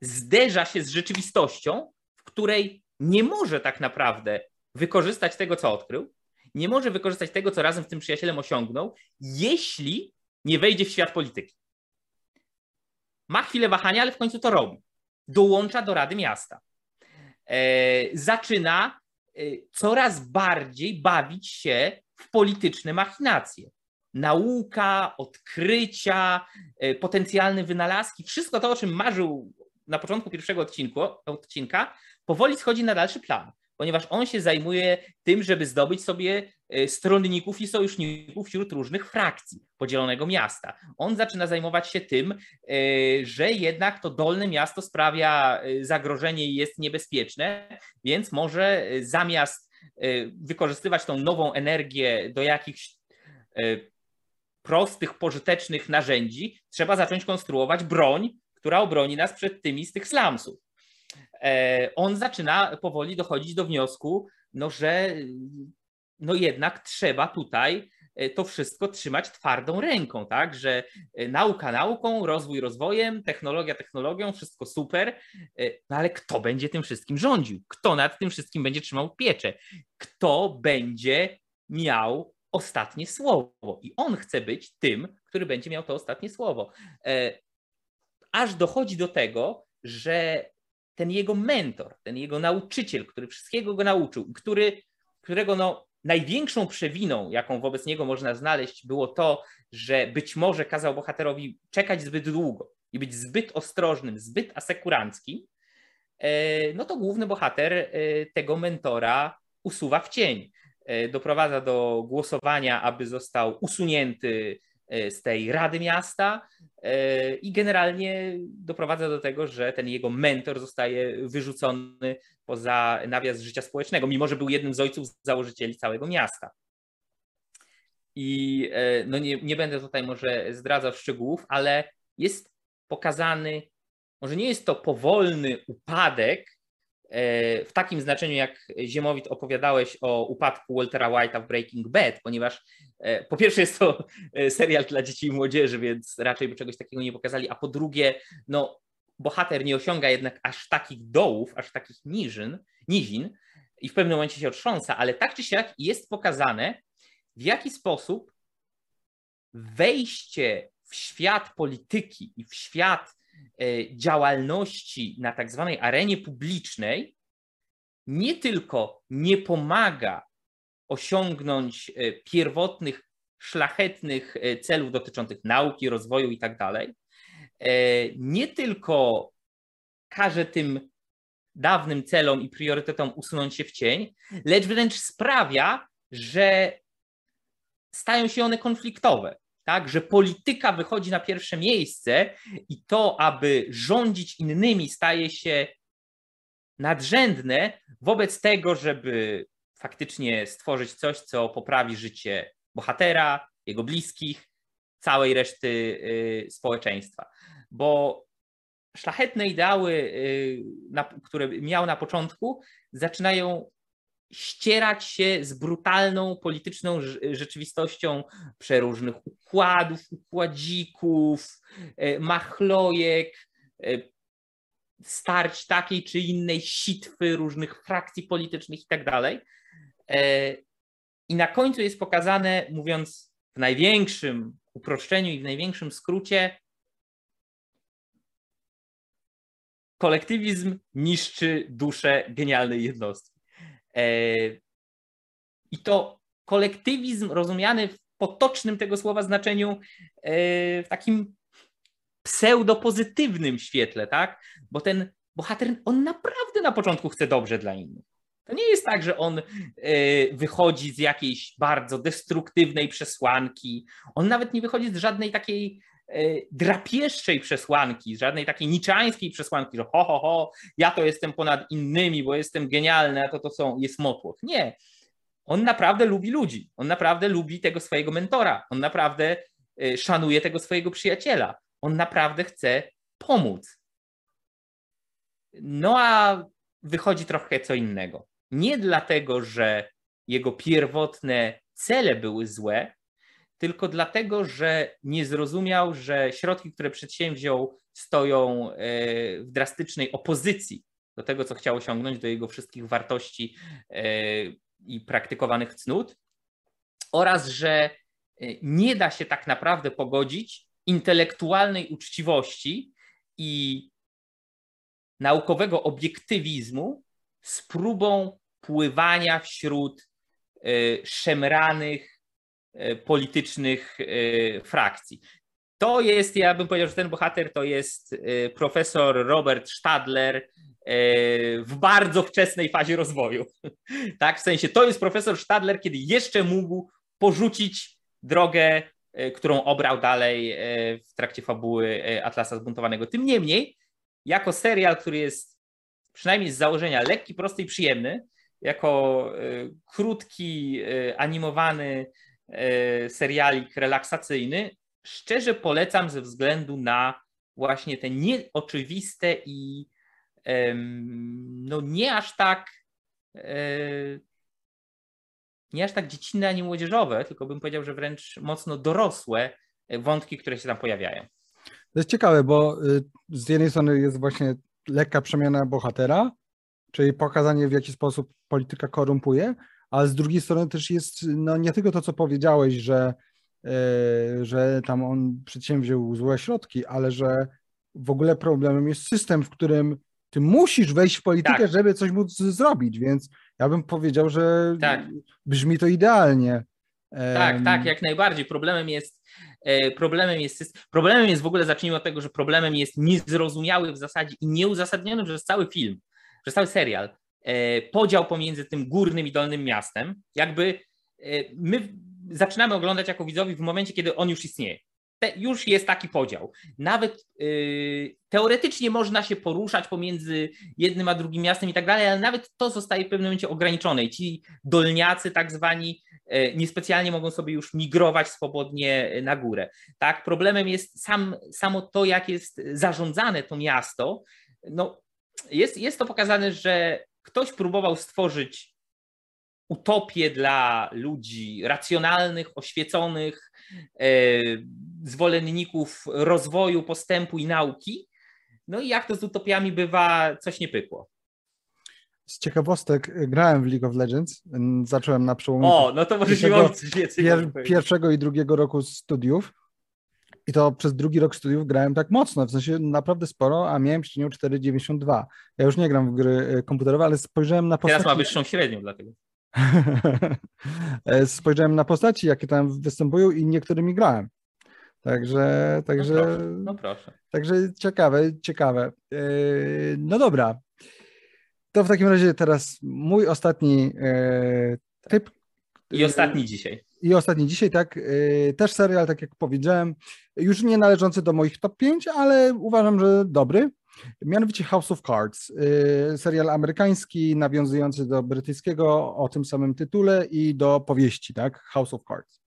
zderza się z rzeczywistością, w której nie może tak naprawdę wykorzystać tego, co odkrył, nie może wykorzystać tego, co razem z tym przyjacielem osiągnął, jeśli nie wejdzie w świat polityki. Ma chwilę wahania, ale w końcu to robi. Dołącza do Rady Miasta. E, zaczyna e, coraz bardziej bawić się w polityczne machinacje. Nauka, odkrycia, potencjalne wynalazki, wszystko to, o czym marzył na początku pierwszego odcinku, odcinka, powoli schodzi na dalszy plan ponieważ on się zajmuje tym, żeby zdobyć sobie e, stronników i sojuszników wśród różnych frakcji podzielonego miasta. On zaczyna zajmować się tym, e, że jednak to dolne miasto sprawia e, zagrożenie i jest niebezpieczne, więc może zamiast wykorzystywać tą nową energię do jakichś prostych, pożytecznych narzędzi, trzeba zacząć konstruować broń, która obroni nas przed tymi z tych slumsów. E, on zaczyna powoli dochodzić do wniosku, no, że no jednak trzeba tutaj e, to wszystko trzymać twardą ręką, tak? Że e, nauka nauką, rozwój rozwojem, technologia technologią, wszystko super, no ale kto będzie tym wszystkim rządził? Kto nad tym wszystkim będzie trzymał pieczę? Kto będzie miał ostatnie słowo? I on chce być tym, który będzie miał to ostatnie słowo. Aż dochodzi do tego, że ten jego mentor, ten jego nauczyciel, który wszystkiego go nauczył, który, którego no, największą przewiną, jaką wobec niego można znaleźć, było to, że być może kazał bohaterowi czekać zbyt długo i być zbyt ostrożnym, zbyt asekuranckim, e, no to główny bohater e, tego mentora usuwa w cień. E, doprowadza do głosowania, aby został usunięty z tej Rady Miasta e, i generalnie doprowadza do tego, że ten jego mentor zostaje wyrzucony poza nawias życia społecznego, mimo że był jednym z ojców założycieli całego miasta. I e, no nie, nie będę tutaj może zdradzał szczegółów, ale jest pokazany, może nie jest to powolny upadek E, w takim znaczeniu, jak Ziemowit opowiadałeś o upadku Waltera White'a w Breaking Bad, ponieważ e, po pierwsze jest to e, serial dla dzieci i młodzieży, więc raczej by czegoś takiego nie pokazali, a po drugie, no, bohater nie osiąga jednak aż takich dołów, aż takich niżin, nizin i w pewnym momencie się otrząsa, ale tak czy siak jest pokazane, w jaki sposób wejście w świat polityki i w świat E, działalności na tak zwanej arenie publicznej nie tylko nie pomaga osiągnąć e, pierwotnych, szlachetnych e, celów dotyczących nauki, rozwoju i tak dalej, nie tylko każe tym dawnym celom i priorytetom usunąć się w cień, lecz wręcz sprawia, że stają się one konfliktowe tak, że polityka wychodzi na pierwsze miejsce i to, aby rządzić innymi, staje się nadrzędne wobec tego, żeby faktycznie stworzyć coś, co poprawi życie bohatera, jego bliskich, całej reszty y, społeczeństwa. Bo szlachetne ideały, y, które miał na początku, zaczynają ścierać się z brutalną polityczną rzeczywistością przeróżnych układów, układzików, e, machlojek, e, starć takiej czy innej sitwy różnych frakcji politycznych i tak dalej. E, I na końcu jest pokazane, mówiąc w największym uproszczeniu i w największym skrócie, kolektywizm niszczy duszę genialnej jednostki. E, I to kolektywizm rozumiany w potocznym tego słowa znaczeniu, e, w takim pseudopozytywnym świetle, tak? Bo ten bohater, on naprawdę na początku chce dobrze dla innych. To nie jest tak, że on e, wychodzi z jakiejś bardzo destruktywnej przesłanki. On nawet nie wychodzi z żadnej takiej drapieżczej przesłanki, żadnej takiej niczańskiej przesłanki, że ho, ho, ho, ja to jestem ponad innymi, bo jestem genialny, a to to są, jest motłoch. Nie. On naprawdę lubi ludzi. On naprawdę lubi tego swojego mentora. On naprawdę e, szanuje tego swojego przyjaciela. On naprawdę chce pomóc. No a wychodzi trochę co innego. Nie dlatego, że jego pierwotne cele były złe, tylko dlatego, że nie zrozumiał, że środki, które przedsięwziął, stoją e, w drastycznej opozycji do tego, co chciał osiągnąć, do jego wszystkich wartości e, i praktykowanych cnót, oraz że e, nie da się tak naprawdę pogodzić intelektualnej uczciwości i naukowego obiektywizmu z próbą pływania wśród szemranych, politycznych frakcji. To jest, ja bym powiedział, że ten bohater to jest profesor Robert Stadler w bardzo wczesnej fazie rozwoju. Tak, w sensie to jest profesor Stadler, kiedy jeszcze mógł porzucić drogę, którą obrał dalej w trakcie fabuły Atlasa Zbuntowanego. Tym niemniej, jako serial, który jest przynajmniej z założenia lekki, prosty i przyjemny, jako e, krótki, e, animowany e, serialik relaksacyjny, szczerze polecam ze względu na właśnie te nieoczywiste i no nie aż tak nie aż tak dziecinne ani młodzieżowe, tylko bym powiedział, że wręcz mocno dorosłe wątki, które się tam pojawiają. To jest ciekawe, bo y, z jednej strony jest właśnie lekka przemiana bohatera, czyli pokazanie w jaki sposób polityka korumpuje, ale z drugiej strony też jest no, nie tylko to, co powiedziałeś, że, yy, że tam on przedsięwziął złe środki, ale że w ogóle problemem jest system, w którym ty musisz wejść w politykę, tak. żeby coś móc zrobić, więc ja bym powiedział, że tak. brzmi to idealnie. Tak, tak, jak najbardziej. Problemem jest, e, problemem jest, problemem jest w ogóle, zacznijmy od tego, że problemem jest niezrozumiały w zasadzie i nieuzasadniony przez cały film, przez cały serial, e, podział pomiędzy tym górnym i dolnym miastem. Jakby e, my zaczynamy oglądać jako widzowie w momencie, kiedy on już istnieje. Te, już jest taki podział. Nawet yy, teoretycznie można się poruszać pomiędzy jednym a drugim miastem i tak dalej, ale nawet to zostaje w pewnym momencie ograniczone. I ci dolniacy, tak zwani, E, niespecjalnie mogą sobie już migrować swobodnie na górę. Tak, problemem jest sam, samo to, jak jest zarządzane to miasto. No, jest, jest to pokazane, że ktoś próbował stworzyć utopię dla ludzi racjonalnych, oświeconych, e, zwolenników rozwoju, postępu i nauki. No i jak to z utopiami bywa, coś nie pykło. Z ciekawostek grałem w League of Legends. Zacząłem na przełomie. O, no to może się coś więcej. Pier, pierwszego i drugiego roku studiów. I to przez drugi rok studiów grałem tak mocno, w sensie naprawdę sporo, a miałem średnią 4,92. Ja już nie gram w gry e, komputerowe, ale spojrzałem na postaci... Teraz ma wyższą średnią dlatego. E, spojrzałem na postaci, jakie tam występują i niektórymi grałem. Także, także, no proszę, no proszę. Także ciekawe, ciekawe. E, no dobra, to w takim razie teraz mój ostatni typ. I ostatni dzisiaj. I ostatni dzisiaj, tak. Też serial, tak jak powiedziałem, już nie należący do moich top 5, ale uważam, że dobry. Mianowicie House of Cards. E, serial amerykański nawiązujący do brytyjskiego o tym samym tytule i do powieści, tak? House of Cards.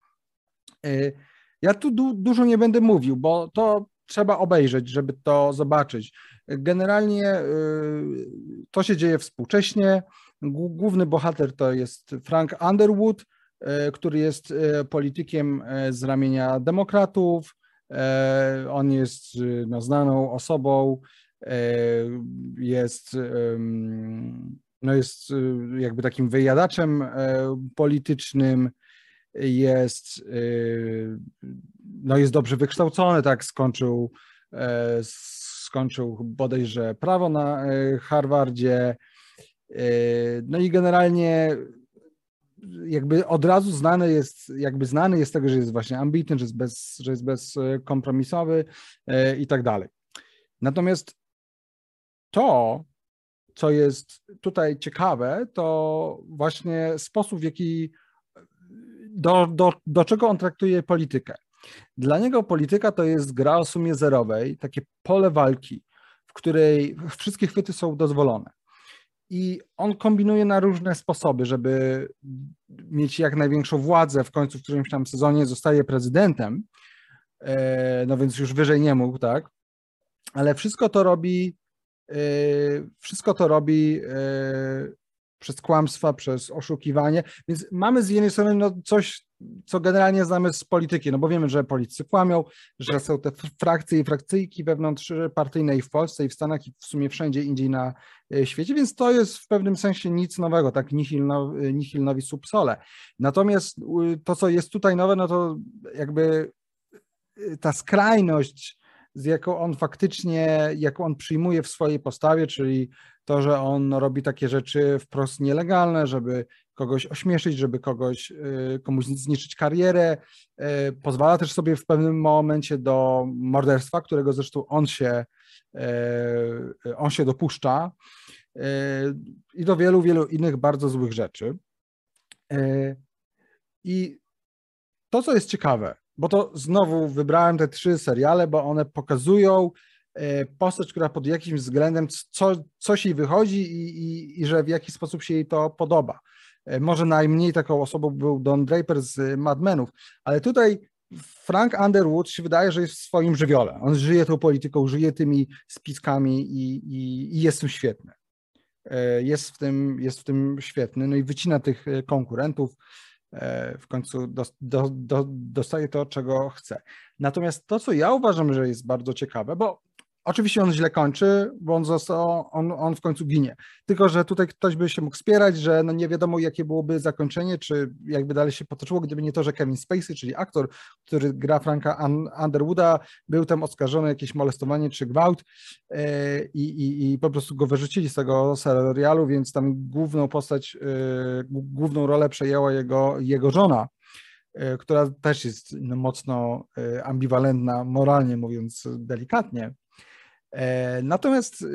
Ja tu du dużo nie będę mówił, bo to trzeba obejrzeć, żeby to zobaczyć. Generalnie y, to się dzieje współcześnie. Główny bohater to jest Frank Underwood, y, który jest y, politykiem z ramienia demokratów. On jest no, znaną osobą, jest, no, jest jakby takim wyjadaczem politycznym, jest, no, jest dobrze wykształcony, tak, skończył skończył bodajże prawo na e, Harvardzie. E, no i generalnie jakby od razu znany jest, jakby znany jest tego, że jest właśnie ambitny, że jest, bez, że jest bezkompromisowy e, i tak dalej. Natomiast to, co jest tutaj ciekawe, to właśnie sposób, w jaki do, do, do czego on traktuje politykę. Dla niego polityka to jest gra o sumie zerowej, takie pole walki, w której wszystkie chwyty są dozwolone. I on kombinuje na różne sposoby, żeby mieć jak największą władzę. W końcu w którymś tam sezonie zostaje prezydentem, e, no więc już wyżej nie mógł, tak? Ale wszystko to robi, e, wszystko to robi e, przez kłamstwa, przez oszukiwanie. Więc mamy z jednej strony no coś, co generalnie znamy z polityki, no bo wiemy, że politycy kłamią, że są te frakcje i frakcyjki wewnątrzpartyjne i w Polsce, i w Stanach, i w sumie wszędzie indziej na e, świecie, więc to jest w pewnym sensie nic nowego, tak nihil, no, nihil novi subsole. Natomiast to, co jest tutaj nowe, no to jakby e, ta skrajność, z jaką on faktycznie, jaką on przyjmuje w swojej postawie, czyli to, że on robi takie rzeczy wprost nielegalne, żeby kogoś ośmieszyć, żeby kogoś, y, komuś zniszczyć karierę. Y, pozwala też sobie w pewnym momencie do morderstwa, którego zresztą on się, y, on się dopuszcza i do wielu, wielu innych bardzo złych rzeczy. I to, co jest ciekawe, bo to znowu wybrałem te trzy seriale, bo one pokazują postać, która pod jakimś względem co, coś jej wychodzi i, i, i że w jaki sposób się jej to podoba. E, może najmniej taką osobą był Don Draper z Mad Menów, ale tutaj Frank Underwood się wydaje, że jest w swoim żywiole. On żyje tą polityką, żyje tymi spiskami i, i, i jest tym świetny. E, jest w tym, jest w tym świetny, no i wycina tych e, konkurentów. W końcu do, do, do, dostaje to, czego chce. Natomiast to, co ja uważam, że jest bardzo ciekawe, bo Oczywiście on źle kończy, bo on, został, on, on w końcu ginie. Tylko, że tutaj ktoś by się mógł spierać, że no nie wiadomo, jakie byłoby zakończenie, czy jakby dalej się potoczyło, gdyby nie to, że Kevin Spacey, czyli aktor, który gra Franka Underwooda, był tam oskarżony o jakieś molestowanie czy gwałt e, i, i, i po prostu go wyrzucili z tego serialu, więc tam główną postać, e, główną rolę przejęła jego, jego żona e, która też jest no, mocno ambiwalentna, moralnie mówiąc delikatnie. E, natomiast,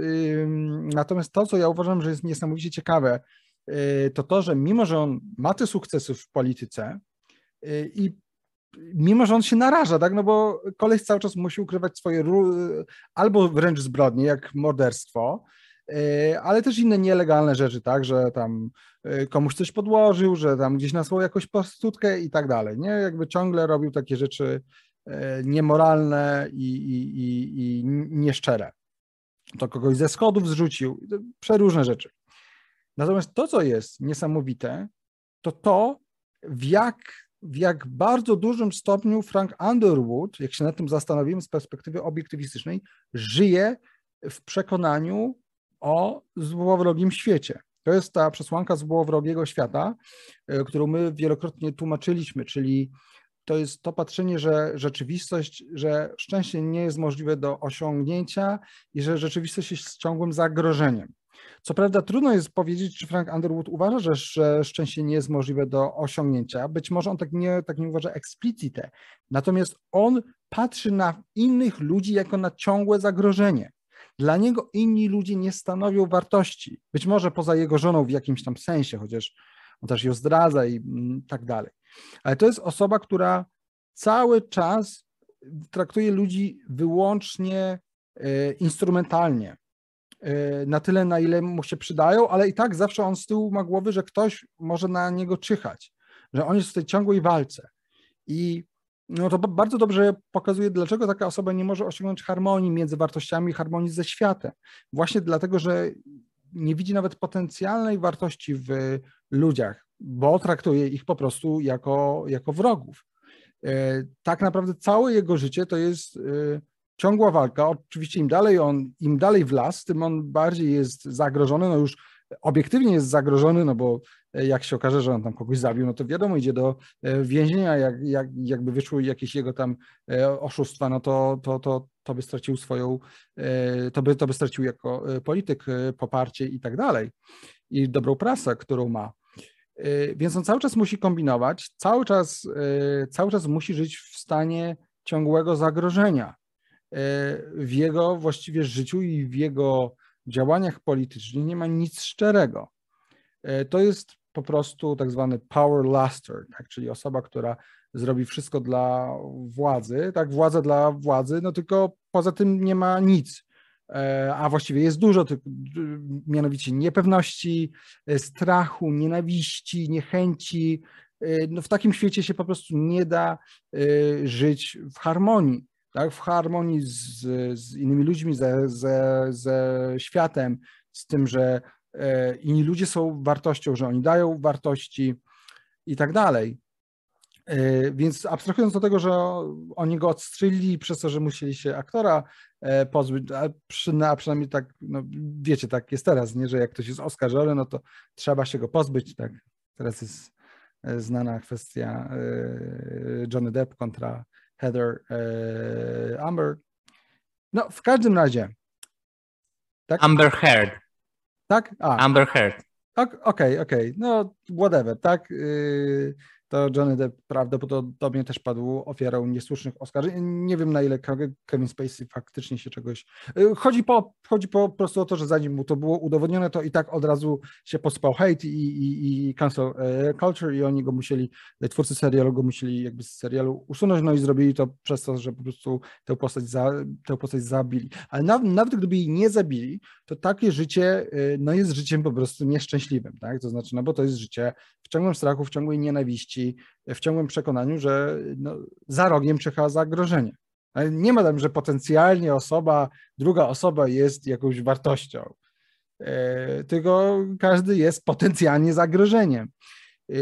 natomiast to, co ja uważam, że jest niesamowicie ciekawe, e, to to, że mimo, że on ma te sukcesy w polityce e, i mimo, że on się naraża, tak, no bo koleś cały czas musi ukrywać swoje albo wręcz zbrodnie, jak morderstwo, ale też inne nielegalne rzeczy, tak, że tam komuś coś podłożył, że tam gdzieś nasłał jakąś prostytutkę i tak dalej, nie, jakby ciągle robił takie rzeczy niemoralne i, i, i, i nieszczere. To kogoś ze schodów zrzucił, przeróżne rzeczy. Natomiast to, co jest niesamowite, to to, w jak, w jak bardzo dużym stopniu Frank Underwood, jak się nad tym zastanowimy z perspektywy obiektywistycznej, żyje w przekonaniu o złowrogim świecie. To jest ta przesłanka złowrogiego świata, e, którą my wielokrotnie tłumaczyliśmy, czyli to jest to patrzenie, że rzeczywistość, że szczęście nie jest możliwe do osiągnięcia i że rzeczywistość jest ciągłym zagrożeniem. Co prawda trudno jest powiedzieć, czy Frank Underwood uważa, że, że szczęście nie jest możliwe do osiągnięcia. Być może on tak nie, tak nie uważa explicite. Natomiast on patrzy na innych ludzi jako na ciągłe zagrożenie. Dla niego inni ludzie nie stanowią wartości. Być może poza jego żoną w jakimś tam sensie, chociaż on też ją zdradza i mm, tak dalej. Ale to jest osoba, która cały czas traktuje ludzi wyłącznie e, instrumentalnie. E, na tyle, na ile mu się przydają, ale i tak zawsze on z tyłu ma głowy, że ktoś może na niego czyhać, że on jest w tej ciągłej walce. I no to bardzo dobrze pokazuje, dlaczego taka osoba nie może osiągnąć harmonii między wartościami, harmonii ze światem. Właśnie dlatego, że nie widzi nawet potencjalnej wartości w ludziach, bo traktuje ich po prostu jako, jako wrogów. E, tak naprawdę całe jego życie to jest e, ciągła walka. Oczywiście im dalej on, im dalej w las, tym on bardziej jest zagrożony, no już obiektywnie jest zagrożony, no bo e, jak się okaże, że on tam kogoś zabił, no to wiadomo, idzie do więzienia, jak, jak, jakby wyszły jakieś jego tam oszustwa, no to, to, to, to by stracił swoją, to by, to by stracił jako polityk poparcie i tak dalej i dobrą prasę, którą ma. Y, więc on cały czas musi kombinować, cały czas, y, cały czas musi żyć w stanie ciągłego zagrożenia y, w jego właściwie życiu i w jego działaniach politycznych nie ma nic szczerego. To jest po prostu tak zwany power luster, tak? czyli osoba, która zrobi wszystko dla władzy, tak, władza dla władzy, no tylko poza tym nie ma nic. E, a właściwie jest dużo, mianowicie niepewności, e, strachu, nienawiści, niechęci. E, no w takim świecie się po prostu nie da żyć w harmonii, tak? w harmonii z, z innymi ludźmi, ze, ze, ze światem, z tym, że inni ludzie są wartością, że oni dają wartości i tak dalej. E, więc abstrahując do tego, że oni go odstrzelili przez to, że musieli się aktora e, pozbyć, a, przy, a przynajmniej tak, no wiecie, tak jest teraz, nie, że jak ktoś jest oskarżony, no to trzeba się go pozbyć, tak. Teraz jest e, znana kwestia Johnny Depp kontra Heather Amber. No, w każdym razie. Tak? Amber Heard. Tak? A. Amber Heard. Okej, okay, okej, okay. no whatever, tak? To Johnny Depp prawdopodobnie też padł ofiarą niesłusznych oskarżeń. Nie wiem na ile Kevin Spacey faktycznie się czegoś... Y, chodzi po, chodzi po prostu o to, że zanim mu to było udowodnione, to i tak od razu się pospał hate i, i, i cancel e, culture i oni go musieli, twórcy serialu go musieli jakby z serialu usunąć, no i zrobili to przez to, że po prostu tę postać, za, tę postać zabili. Ale nawet, nawet gdyby jej nie zabili, to takie życie y, no jest życiem po prostu nieszczęśliwym, tak? To znaczy, no bo to jest życie w ciągłym strachu, w ciągłej nienawiści, w ciągłym przekonaniu, że no, za rogiem czyha zagrożenie. Nie ma tam, że potencjalnie osoba, druga osoba jest jakąś wartością, e, tylko każdy jest potencjalnie zagrożeniem. E,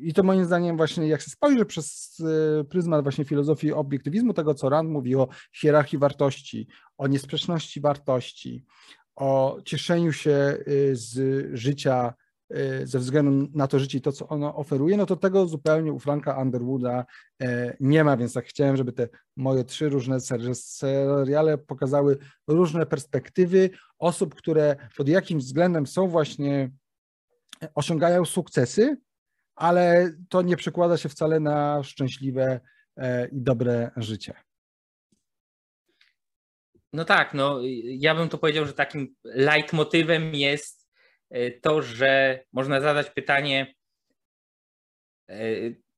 I to moim zdaniem właśnie, jak się spojrzy przez e, pryzmat właśnie filozofii obiektywizmu, tego co Rand mówi o hierarchii wartości, o niesprzeczności wartości, o cieszeniu się z życia ze względu na to życie i to, co ono oferuje, no to tego zupełnie u Franka Underwooda e, nie ma, więc tak chciałem, żeby te moje trzy różne seriale pokazały różne perspektywy osób, które pod jakimś względem są właśnie, osiągają sukcesy, ale to nie przekłada się wcale na szczęśliwe e, i dobre życie. No tak, no ja bym to powiedział, że takim leitmotywem jest E, to, że można zadać pytanie e,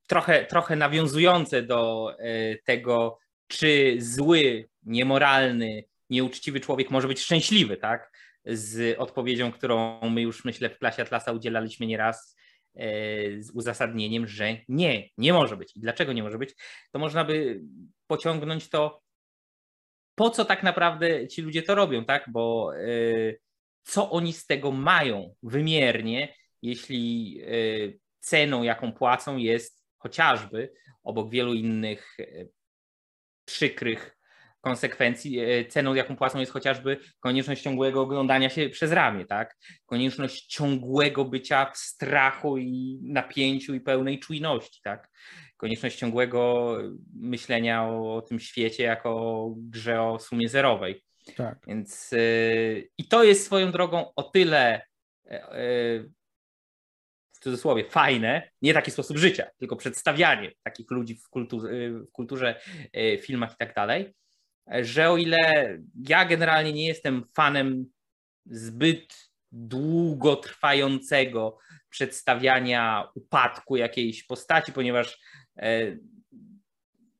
trochę, trochę nawiązujące do e, tego, czy zły, niemoralny, nieuczciwy człowiek może być szczęśliwy, tak? Z odpowiedzią, którą my już myślę w klasie Atlasa udzielaliśmy nieraz, z uzasadnieniem, że nie, nie może być. I dlaczego nie może być? To można by pociągnąć to, po co tak naprawdę ci ludzie to robią, tak? Bo co oni z tego mają wymiernie, jeśli e, ceną, jaką płacą, jest chociażby obok wielu innych e, przykrych konsekwencji, e, ceną, jaką płacą, jest chociażby konieczność ciągłego oglądania się przez ramię, tak? Konieczność ciągłego bycia w strachu i napięciu i pełnej czujności, tak? Konieczność ciągłego myślenia o, o tym świecie jako grze o sumie zerowej. Tak. Więc yy, i to jest swoją drogą o tyle yy, w cudzysłowie fajne, nie taki sposób życia, tylko przedstawianie takich ludzi w, kulturze, w kulturze, yy, filmach i tak dalej, że o ile ja generalnie nie jestem fanem zbyt długotrwającego przedstawiania upadku jakiejś postaci, ponieważ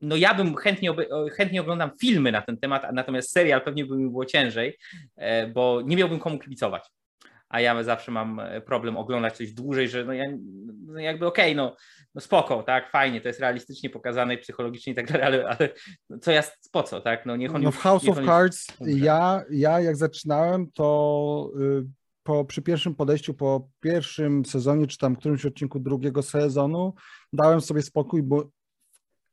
no ja bym chętnie, chętnie oglądam filmy na ten temat, natomiast serial pewnie by mi było ciężej, e, bo nie miałbym komu kibicować. A ja zawsze mam e, problem oglądać coś dłużej, że no ja no jakby okej, okay, no, no spoko, tak, fajnie, to jest realistycznie pokazane, psychologicznie i tak dalej, ale, ale co ja, po co, tak? No, niech on no w House of Cards ja, ja jak zaczynałem, to y, po, przy pierwszym podejściu, po pierwszym sezonie, czy tam którymś odcinku drugiego sezonu, dałem sobie spokój, bo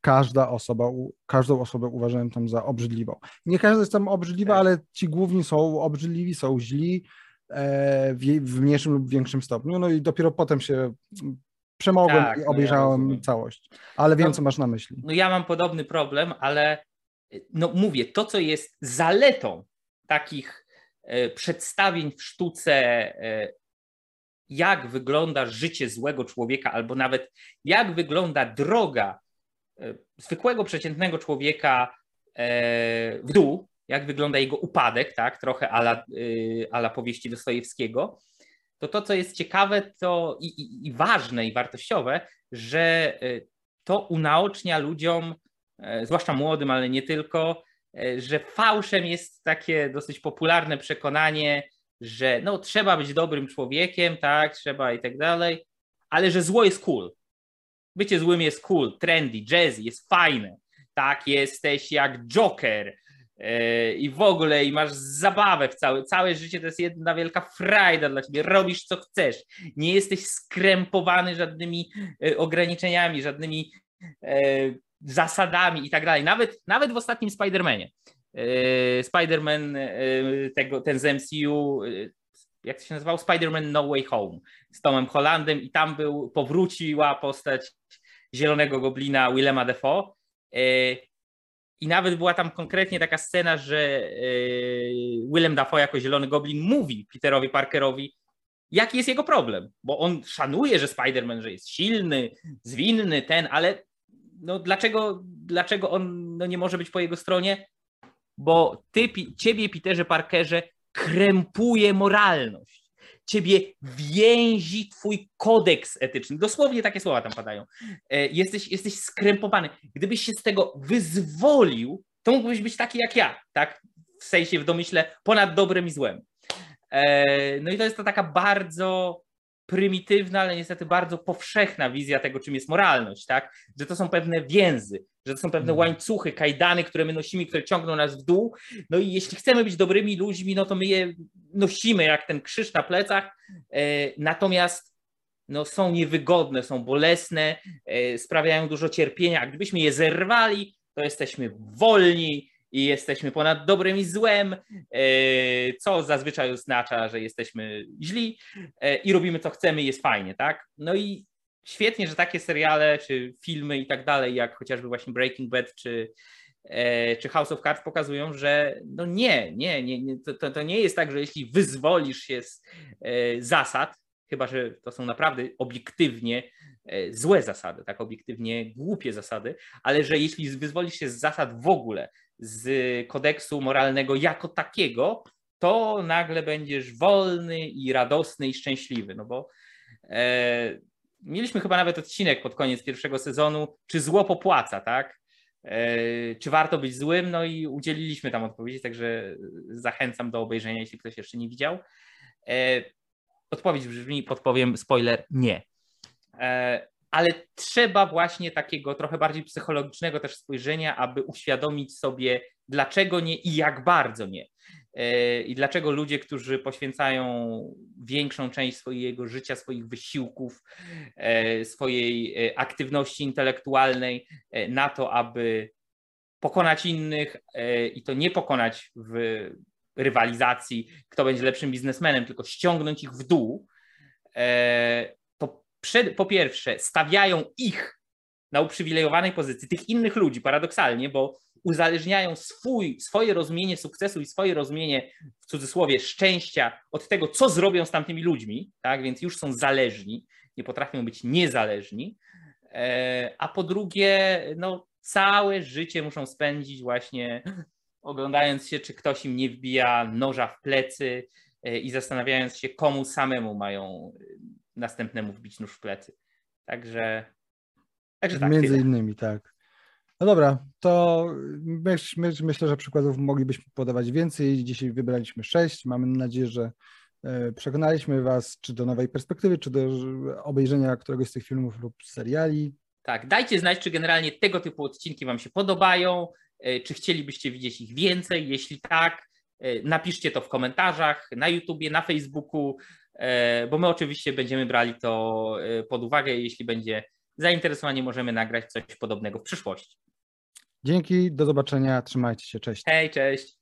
każda osoba, każdą osobę uważałem tam za obrzydliwą. Nie każda jest tam obrzydliwa, tak. ale ci główni są obrzydliwi, są źli e, w, mniejszym lub większym stopniu. No i dopiero potem się przemogłem tak, i obejrzałem no ja całość. Ale wiem, no, co masz na myśli. No ja mam podobny problem, ale no mówię, to co jest zaletą takich e, przedstawień w sztuce, e, jak wygląda życie złego człowieka, albo nawet jak wygląda droga E, zwykłego, przeciętnego człowieka e, w dół, jak wygląda jego upadek, tak, trochę ala, e, ala powieści Dostojewskiego, to to, co jest ciekawe to i, i, i ważne i wartościowe, że to unaocznia ludziom, zwłaszcza młodym, ale nie tylko, że fałszem jest takie dosyć popularne przekonanie, że no, trzeba być dobrym człowiekiem, tak, trzeba i tak dalej, ale że zło jest cool, bycie złym jest cool, trendy, jazzy, jest fajne. Tak, jesteś jak Joker yy, i w ogóle i masz zabawę w całe, całe życie to jest jedna wielka frajda dla ciebie, robisz co chcesz. Nie jesteś skrępowany żadnymi yy, ograniczeniami, żadnymi yy, zasadami i tak dalej. Nawet, nawet w ostatnim Spider-Manie. Spider-Man, tego, ten z MCU, jak to się nazywał? Spider-Man No Way Home z Tomem Hollandem i tam był, powróciła postać Zielonego Goblina Willema Defoe. E, I nawet była tam konkretnie taka scena, że Willem Dafoe jako Zielony Goblin mówi Peterowi Parkerowi, jaki jest jego problem, bo on szanuje, że Spider-Man, że jest silny, zwinny, ten, ale no dlaczego, dlaczego on no nie może być po jego stronie? Bo ty, ciebie, Peterze Parkerze, krępuje moralność. Ciebie więzi twój kodeks etyczny. Dosłownie takie słowa tam padają. E, jesteś, jesteś skrępowany. Gdybyś się z tego wyzwolił, to mógłbyś być taki jak ja, tak? W sensie w domyśle ponad dobrem i złem. E, no i to jest to taka bardzo prymitywna, ale niestety bardzo powszechna wizja tego, czym jest moralność, tak? Że to są pewne więzy, że to są pewne mhm. łańcuchy, kajdany, które my nosimy, które ciągną nas w dół. No i jeśli chcemy być dobrymi ludźmi, no to my je nosimy jak ten krzyż na plecach. E, natomiast no, są niewygodne, są bolesne, e, sprawiają dużo cierpienia. A gdybyśmy je zerwali, to jesteśmy wolni, i jesteśmy ponad dobrem i złem, e, co zazwyczaj oznacza, że jesteśmy źli e, i robimy co chcemy jest fajnie, tak? No i świetnie, że takie seriale, czy filmy i tak dalej, jak chociażby właśnie Breaking Bad, czy, e, czy House of Cards pokazują, że no nie, nie, nie, nie to, to nie jest tak, że jeśli wyzwolisz się z zasad, chyba że to są naprawdę obiektywnie złe zasady, tak obiektywnie głupie zasady, ale że jeśli wyzwolisz się z zasad w ogóle, z kodeksu moralnego jako takiego, to nagle będziesz wolny i radosny i szczęśliwy. No bo e, mieliśmy chyba nawet odcinek pod koniec pierwszego sezonu, czy zło popłaca, tak? E, czy warto być złym? No i udzieliliśmy tam odpowiedzi, także zachęcam do obejrzenia, jeśli ktoś jeszcze nie widział. E, odpowiedź brzmi, podpowiem, spoiler, nie. E, ale trzeba właśnie takiego trochę bardziej psychologicznego też spojrzenia, aby uświadomić sobie, dlaczego nie i jak bardzo nie. E, I dlaczego ludzie, którzy poświęcają większą część swojego życia, swoich wysiłków, e, swojej e, aktywności intelektualnej na to, aby pokonać innych i to nie pokonać w rywalizacji, kto będzie lepszym biznesmenem, tylko ściągnąć ich w dół, przed, po pierwsze stawiają ich na uprzywilejowanej pozycji, tych innych ludzi, paradoksalnie, bo uzależniają swój, swoje rozumienie sukcesu i swoje rozumienie, w cudzysłowie, szczęścia od tego, co zrobią z tamtymi ludźmi, tak? więc już są zależni, nie potrafią być niezależni. E, a po drugie, no, całe życie muszą spędzić właśnie oglądając się, czy ktoś im nie wbija noża w plecy e, i zastanawiając się, komu samemu mają następnemu wbić nóż w plecy. Także, także tak. Między tyle. innymi, tak. No dobra, to myśl, myśl, myślę, że przykładów moglibyśmy podawać więcej. Dzisiaj wybraliśmy sześć. Mamy nadzieję, że e, przekonaliśmy Was czy do nowej perspektywy, czy do obejrzenia któregoś z tych filmów lub seriali. Tak, dajcie znać, czy generalnie tego typu odcinki Wam się podobają, e, czy chcielibyście widzieć ich więcej. Jeśli tak, e, napiszcie to w komentarzach na YouTubie, na Facebooku, E, bo my oczywiście będziemy brali to e, pod uwagę. Jeśli będzie zainteresowanie, możemy nagrać coś podobnego w przyszłości. Dzięki, do zobaczenia, trzymajcie się, cześć. Hej, cześć.